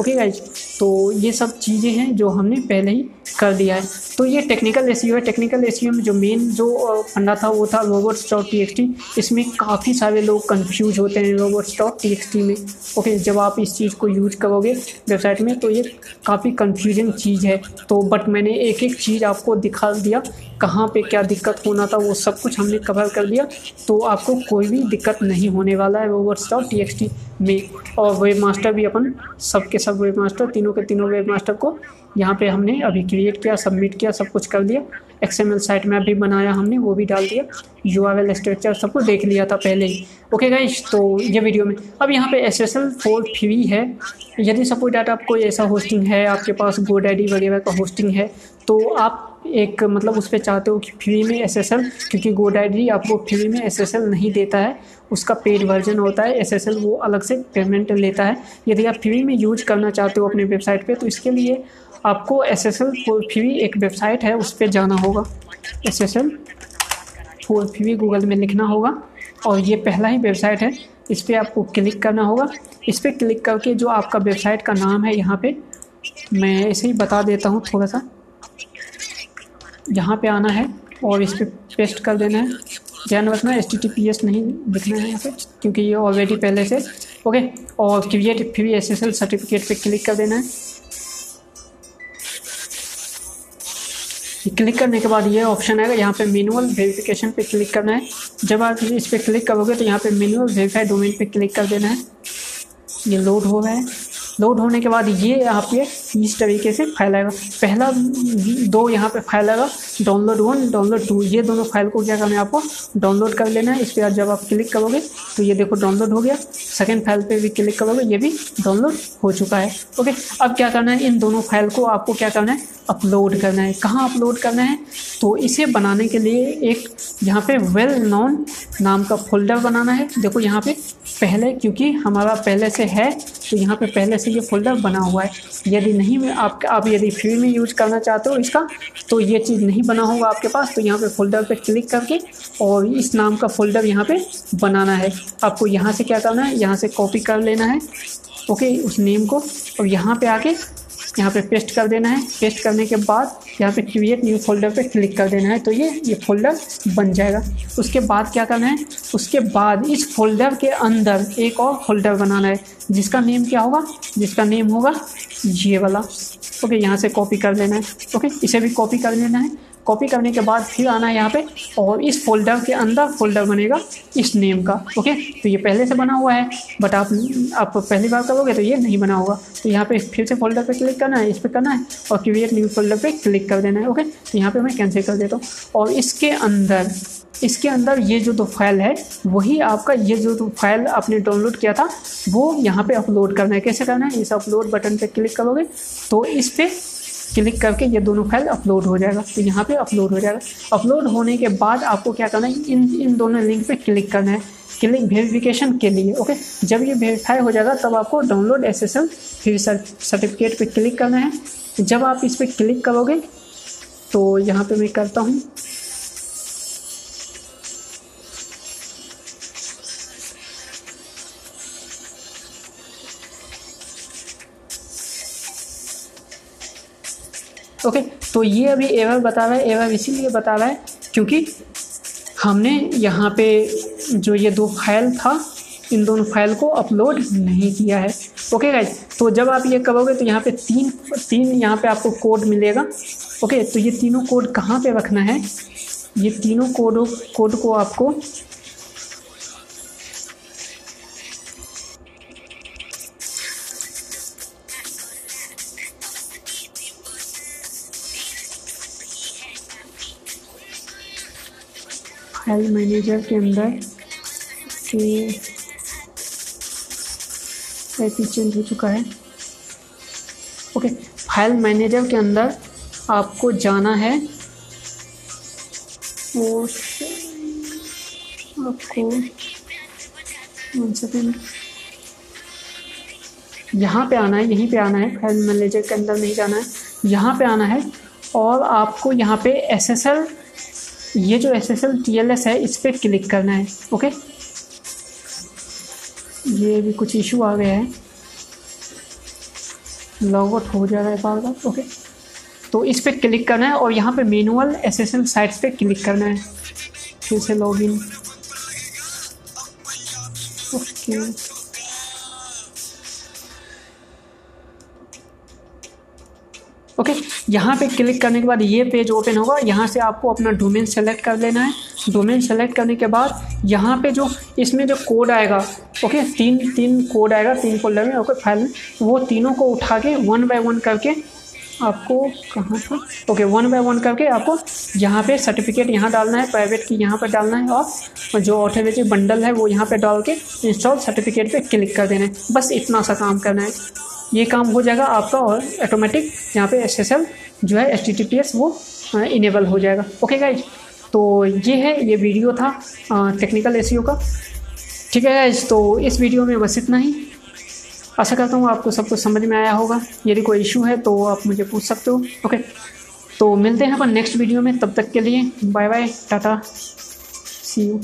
ओके गाइज़ तो ये सब चीज़ें हैं जो हमने पहले ही कर दिया है। तो ये टेक्निकल एस है। टेक्निकल एस में जो मेन जो फंडा था, वो था रोबोट्स डॉट टी इसमें काफ़ी सारे लोग कंफ्यूज होते हैं रोबोट्स डॉट टी में। ओके जब आप इस चीज़ को यूज़ करोगे वेबसाइट में तो ये काफ़ी कन्फ्यूज़न चीज़ है। तो बट मैंने एक एक चीज़ आपको दिखा दिया। कहाँ पे क्या दिक्कत होना था, वो सब कुछ हमने कवर कर दिया। तो आपको कोई भी दिक्कत नहीं होने वाला है robots dot T X T में। और वेब मास्टर भी अपन सब के सब वेब मास्टर तीनों के तीनों वेब मास्टर को यहाँ पे हमने अभी क्रिएट किया सबमिट किया, सब कुछ कर दिया एक्सएमएल साइट मैप भी बनाया हमने, वो भी डाल दिया। यू आर एल स्ट्रक्चर सब कुछ देख लिया था पहले ही। ओके गाइज़ तो ये वीडियो में अब यहाँ पे S S L for free है। यदि सपोज़ डाटा आपको ऐसा होस्टिंग है, आपके पास गो डैडी वगैरह का होस्टिंग है तो आप एक मतलब उस पर चाहते हो कि फ्री में एस एस एल क्योंकि गो डैडी आपको फ्री में एस एस एल नहीं देता है। उसका पेड वर्जन होता है। एस एस एल वो अलग से पेमेंट लेता है। यदि आप फ्री में यूज़ करना चाहते हो अपने वेबसाइट पर तो इसके लिए आपको S S L for free एक वेबसाइट है, उस पर जाना होगा। S S L for free Google में लिखना होगा। और ये पहला ही वेबसाइट है, इस पर आपको क्लिक करना होगा। इस पर क्लिक करके जो आपका वेबसाइट का नाम है यहाँ पे, मैं ऐसे ही बता देता हूँ थोड़ा सा यहाँ पे आना है और इस पर पेस्ट कर देना है। ध्यान रखना H T T P S नहीं लिखना है यहाँ पे, क्योंकि ये ऑलरेडी पहले से ओके और create free S S L certificate पे क्लिक कर देना है। क्लिक करने के बाद ये ऑप्शन आएगा, यहाँ पे मैनुअल वेरिफिकेशन पे क्लिक करना है। जब आप इस पर क्लिक करोगे तो यहाँ पे मैनुअल वेरीफाई डोमेन पे क्लिक कर देना है। ये लोड हो रहा है। लोड होने के बाद ये यहाँ पे इस तरीके से फैलाएगा पहला दो यहाँ पे फैलाएगा डाउनलोड वन डाउनलोड टू ये दोनों फ़ाइल को क्या करना है आपको? डाउनलोड कर लेना है। इस पर जब आप क्लिक करोगे तो ये देखो डाउनलोड हो गया। सेकेंड फ़ाइल पर भी क्लिक करोगे, ये भी डाउनलोड हो चुका है। ओके अब क्या करना है? इन दोनों फ़ाइल को आपको क्या करना है? अपलोड करना है। कहाँ अपलोड करना है? तो इसे बनाने के लिए एक यहाँ पे वेल नोन नाम का फोल्डर बनाना है। देखो यहाँ पे पहले, क्योंकि हमारा पहले से है तो यहाँ पे पहले से ये फोल्डर बना हुआ है। यदि नहीं आप आप यदि फ्री में यूज़ करना चाहते हो इसका तो ये चीज़ नहीं बना होगा आपके पास तो यहाँ पे फोल्डर पे क्लिक करके और इस नाम का फोल्डर यहाँ पे बनाना है। आपको यहाँ से क्या करना है? यहाँ से कॉपी कर लेना है। ओके उस नेम को और यहाँ पे आके यहाँ पे पेस्ट कर देना है। पेस्ट करने के बाद यहाँ पे क्रिएट न्यू फोल्डर पे क्लिक कर देना है। तो ये ये फोल्डर बन जाएगा। उसके बाद क्या करना है? उसके बाद इस फोल्डर के अंदर एक और फोल्डर बनाना है। जिसका नेम क्या होगा? जिसका नेम होगा ये वाला। ओके यहाँ से कॉपी कर लेना है। ओके इसे भी कॉपी कर लेना है। कॉपी करने के बाद फिर आना है यहाँ पे और इस फोल्डर के अंदर फोल्डर बनेगा इस नेम का ओके तो ये पहले से बना हुआ है बट आप आप पहली बार करोगे तो ये नहीं बना होगा। तो यहाँ पे फिर से फोल्डर पे क्लिक करना है, इस पर करना है और क्रिएट न्यू फोल्डर पे क्लिक कर देना है ओके तो यहाँ पे मैं कैंसिल कर देता हूँ। और इसके अंदर इसके अंदर ये जो दो फ़ाइल है, वही आपका ये जो दो फ़ाइल आपने डाउनलोड किया था, वो यहाँ पे अपलोड करना है। कैसे करना है? इस अपलोड बटन पे क्लिक करोगे तो इस पर क्लिक करके ये दोनों फ़ाइल अपलोड हो जाएगा। तो यहाँ पे अपलोड हो जाएगा। अपलोड होने के बाद आपको क्या करना है? इन इन दोनों लिंक पे क्लिक करना है। क्लिक वेरिफिकेशन के लिए, ओके? जब ये वेरीफाई हो जाएगा, तब आपको डाउनलोड एस एस एल फिर सर्टिफिकेट पर क्लिक करना है। जब आप इस पर क्लिक करोगे तो यहाँ पर मैं करता हूँ। ओके तो ये अभी एवर बता रहा है एवर इसीलिए बता रहा है क्योंकि हमने यहाँ पे जो ये दो फ़ाइल था, इन दोनों फ़ाइल को अपलोड नहीं किया है। ओके गाइज़ तो जब आप ये करोगे तो यहाँ पे तीन तीन यहाँ पे आपको कोड मिलेगा। ओके तो ये तीनों कोड कहाँ पे रखना है? ये तीनों कोड कोड को आपको फ़ाइल मैनेजर के अंदर कि चेंज हो चुका है। ओके फ़ाइल मैनेजर के अंदर आपको जाना है। और आपको यहाँ पे आना है, यहीं पे आना है फ़ाइल मैनेजर के अंदर नहीं जाना है, यहाँ पे आना है और आपको यहाँ पे एस एस एल ये जो S S L T L S है, इस पर क्लिक करना है, ओके? ये भी कुछ इशू आ गया है। लॉग आउट हो जा रहा है बार बार, ओके? तो इस पर क्लिक करना है और यहाँ पे manual S S L sites पे क्लिक करना है। फिर से लॉग इन। ओके। ओके? यहाँ पे क्लिक करने के बाद ये पेज ओपन होगा। यहाँ से आपको अपना डोमेन सेलेक्ट कर लेना है। डोमेन सेलेक्ट करने के बाद यहाँ पे जो इसमें जो कोड आएगा ओके तीन तीन कोड आएगा, तीन फोल्डर में ओके फ़ाइल में, वो तीनों को उठा के वन बाय वन करके आपको कहाँ था ओके वन बाय वन करके आपको यहाँ पे सर्टिफिकेट यहाँ डालना है प्राइवेट की यहाँ पर डालना है और जो ऑटोमेटिक बंडल है वो यहाँ पे डाल के इंस्टॉल सर्टिफिकेट पे क्लिक कर देना है। बस इतना सा काम करना है। ये काम हो जाएगा आपका और ऑटोमेटिक यहाँ पे एसएसएल जो है एच वो इनेबल हो जाएगा। ओके गाइज़ तो ये है, ये वीडियो था टेक्निकल एस का। ठीक है गाइज़ तो इस वीडियो में बस इतना ही। आशा करता हूँ आपको सब कुछ समझ में आया होगा। यदि कोई इशू है तो आप मुझे पूछ सकते हो। ओके तो मिलते हैं अपन नेक्स्ट वीडियो में। तब तक के लिए bye bye tata see you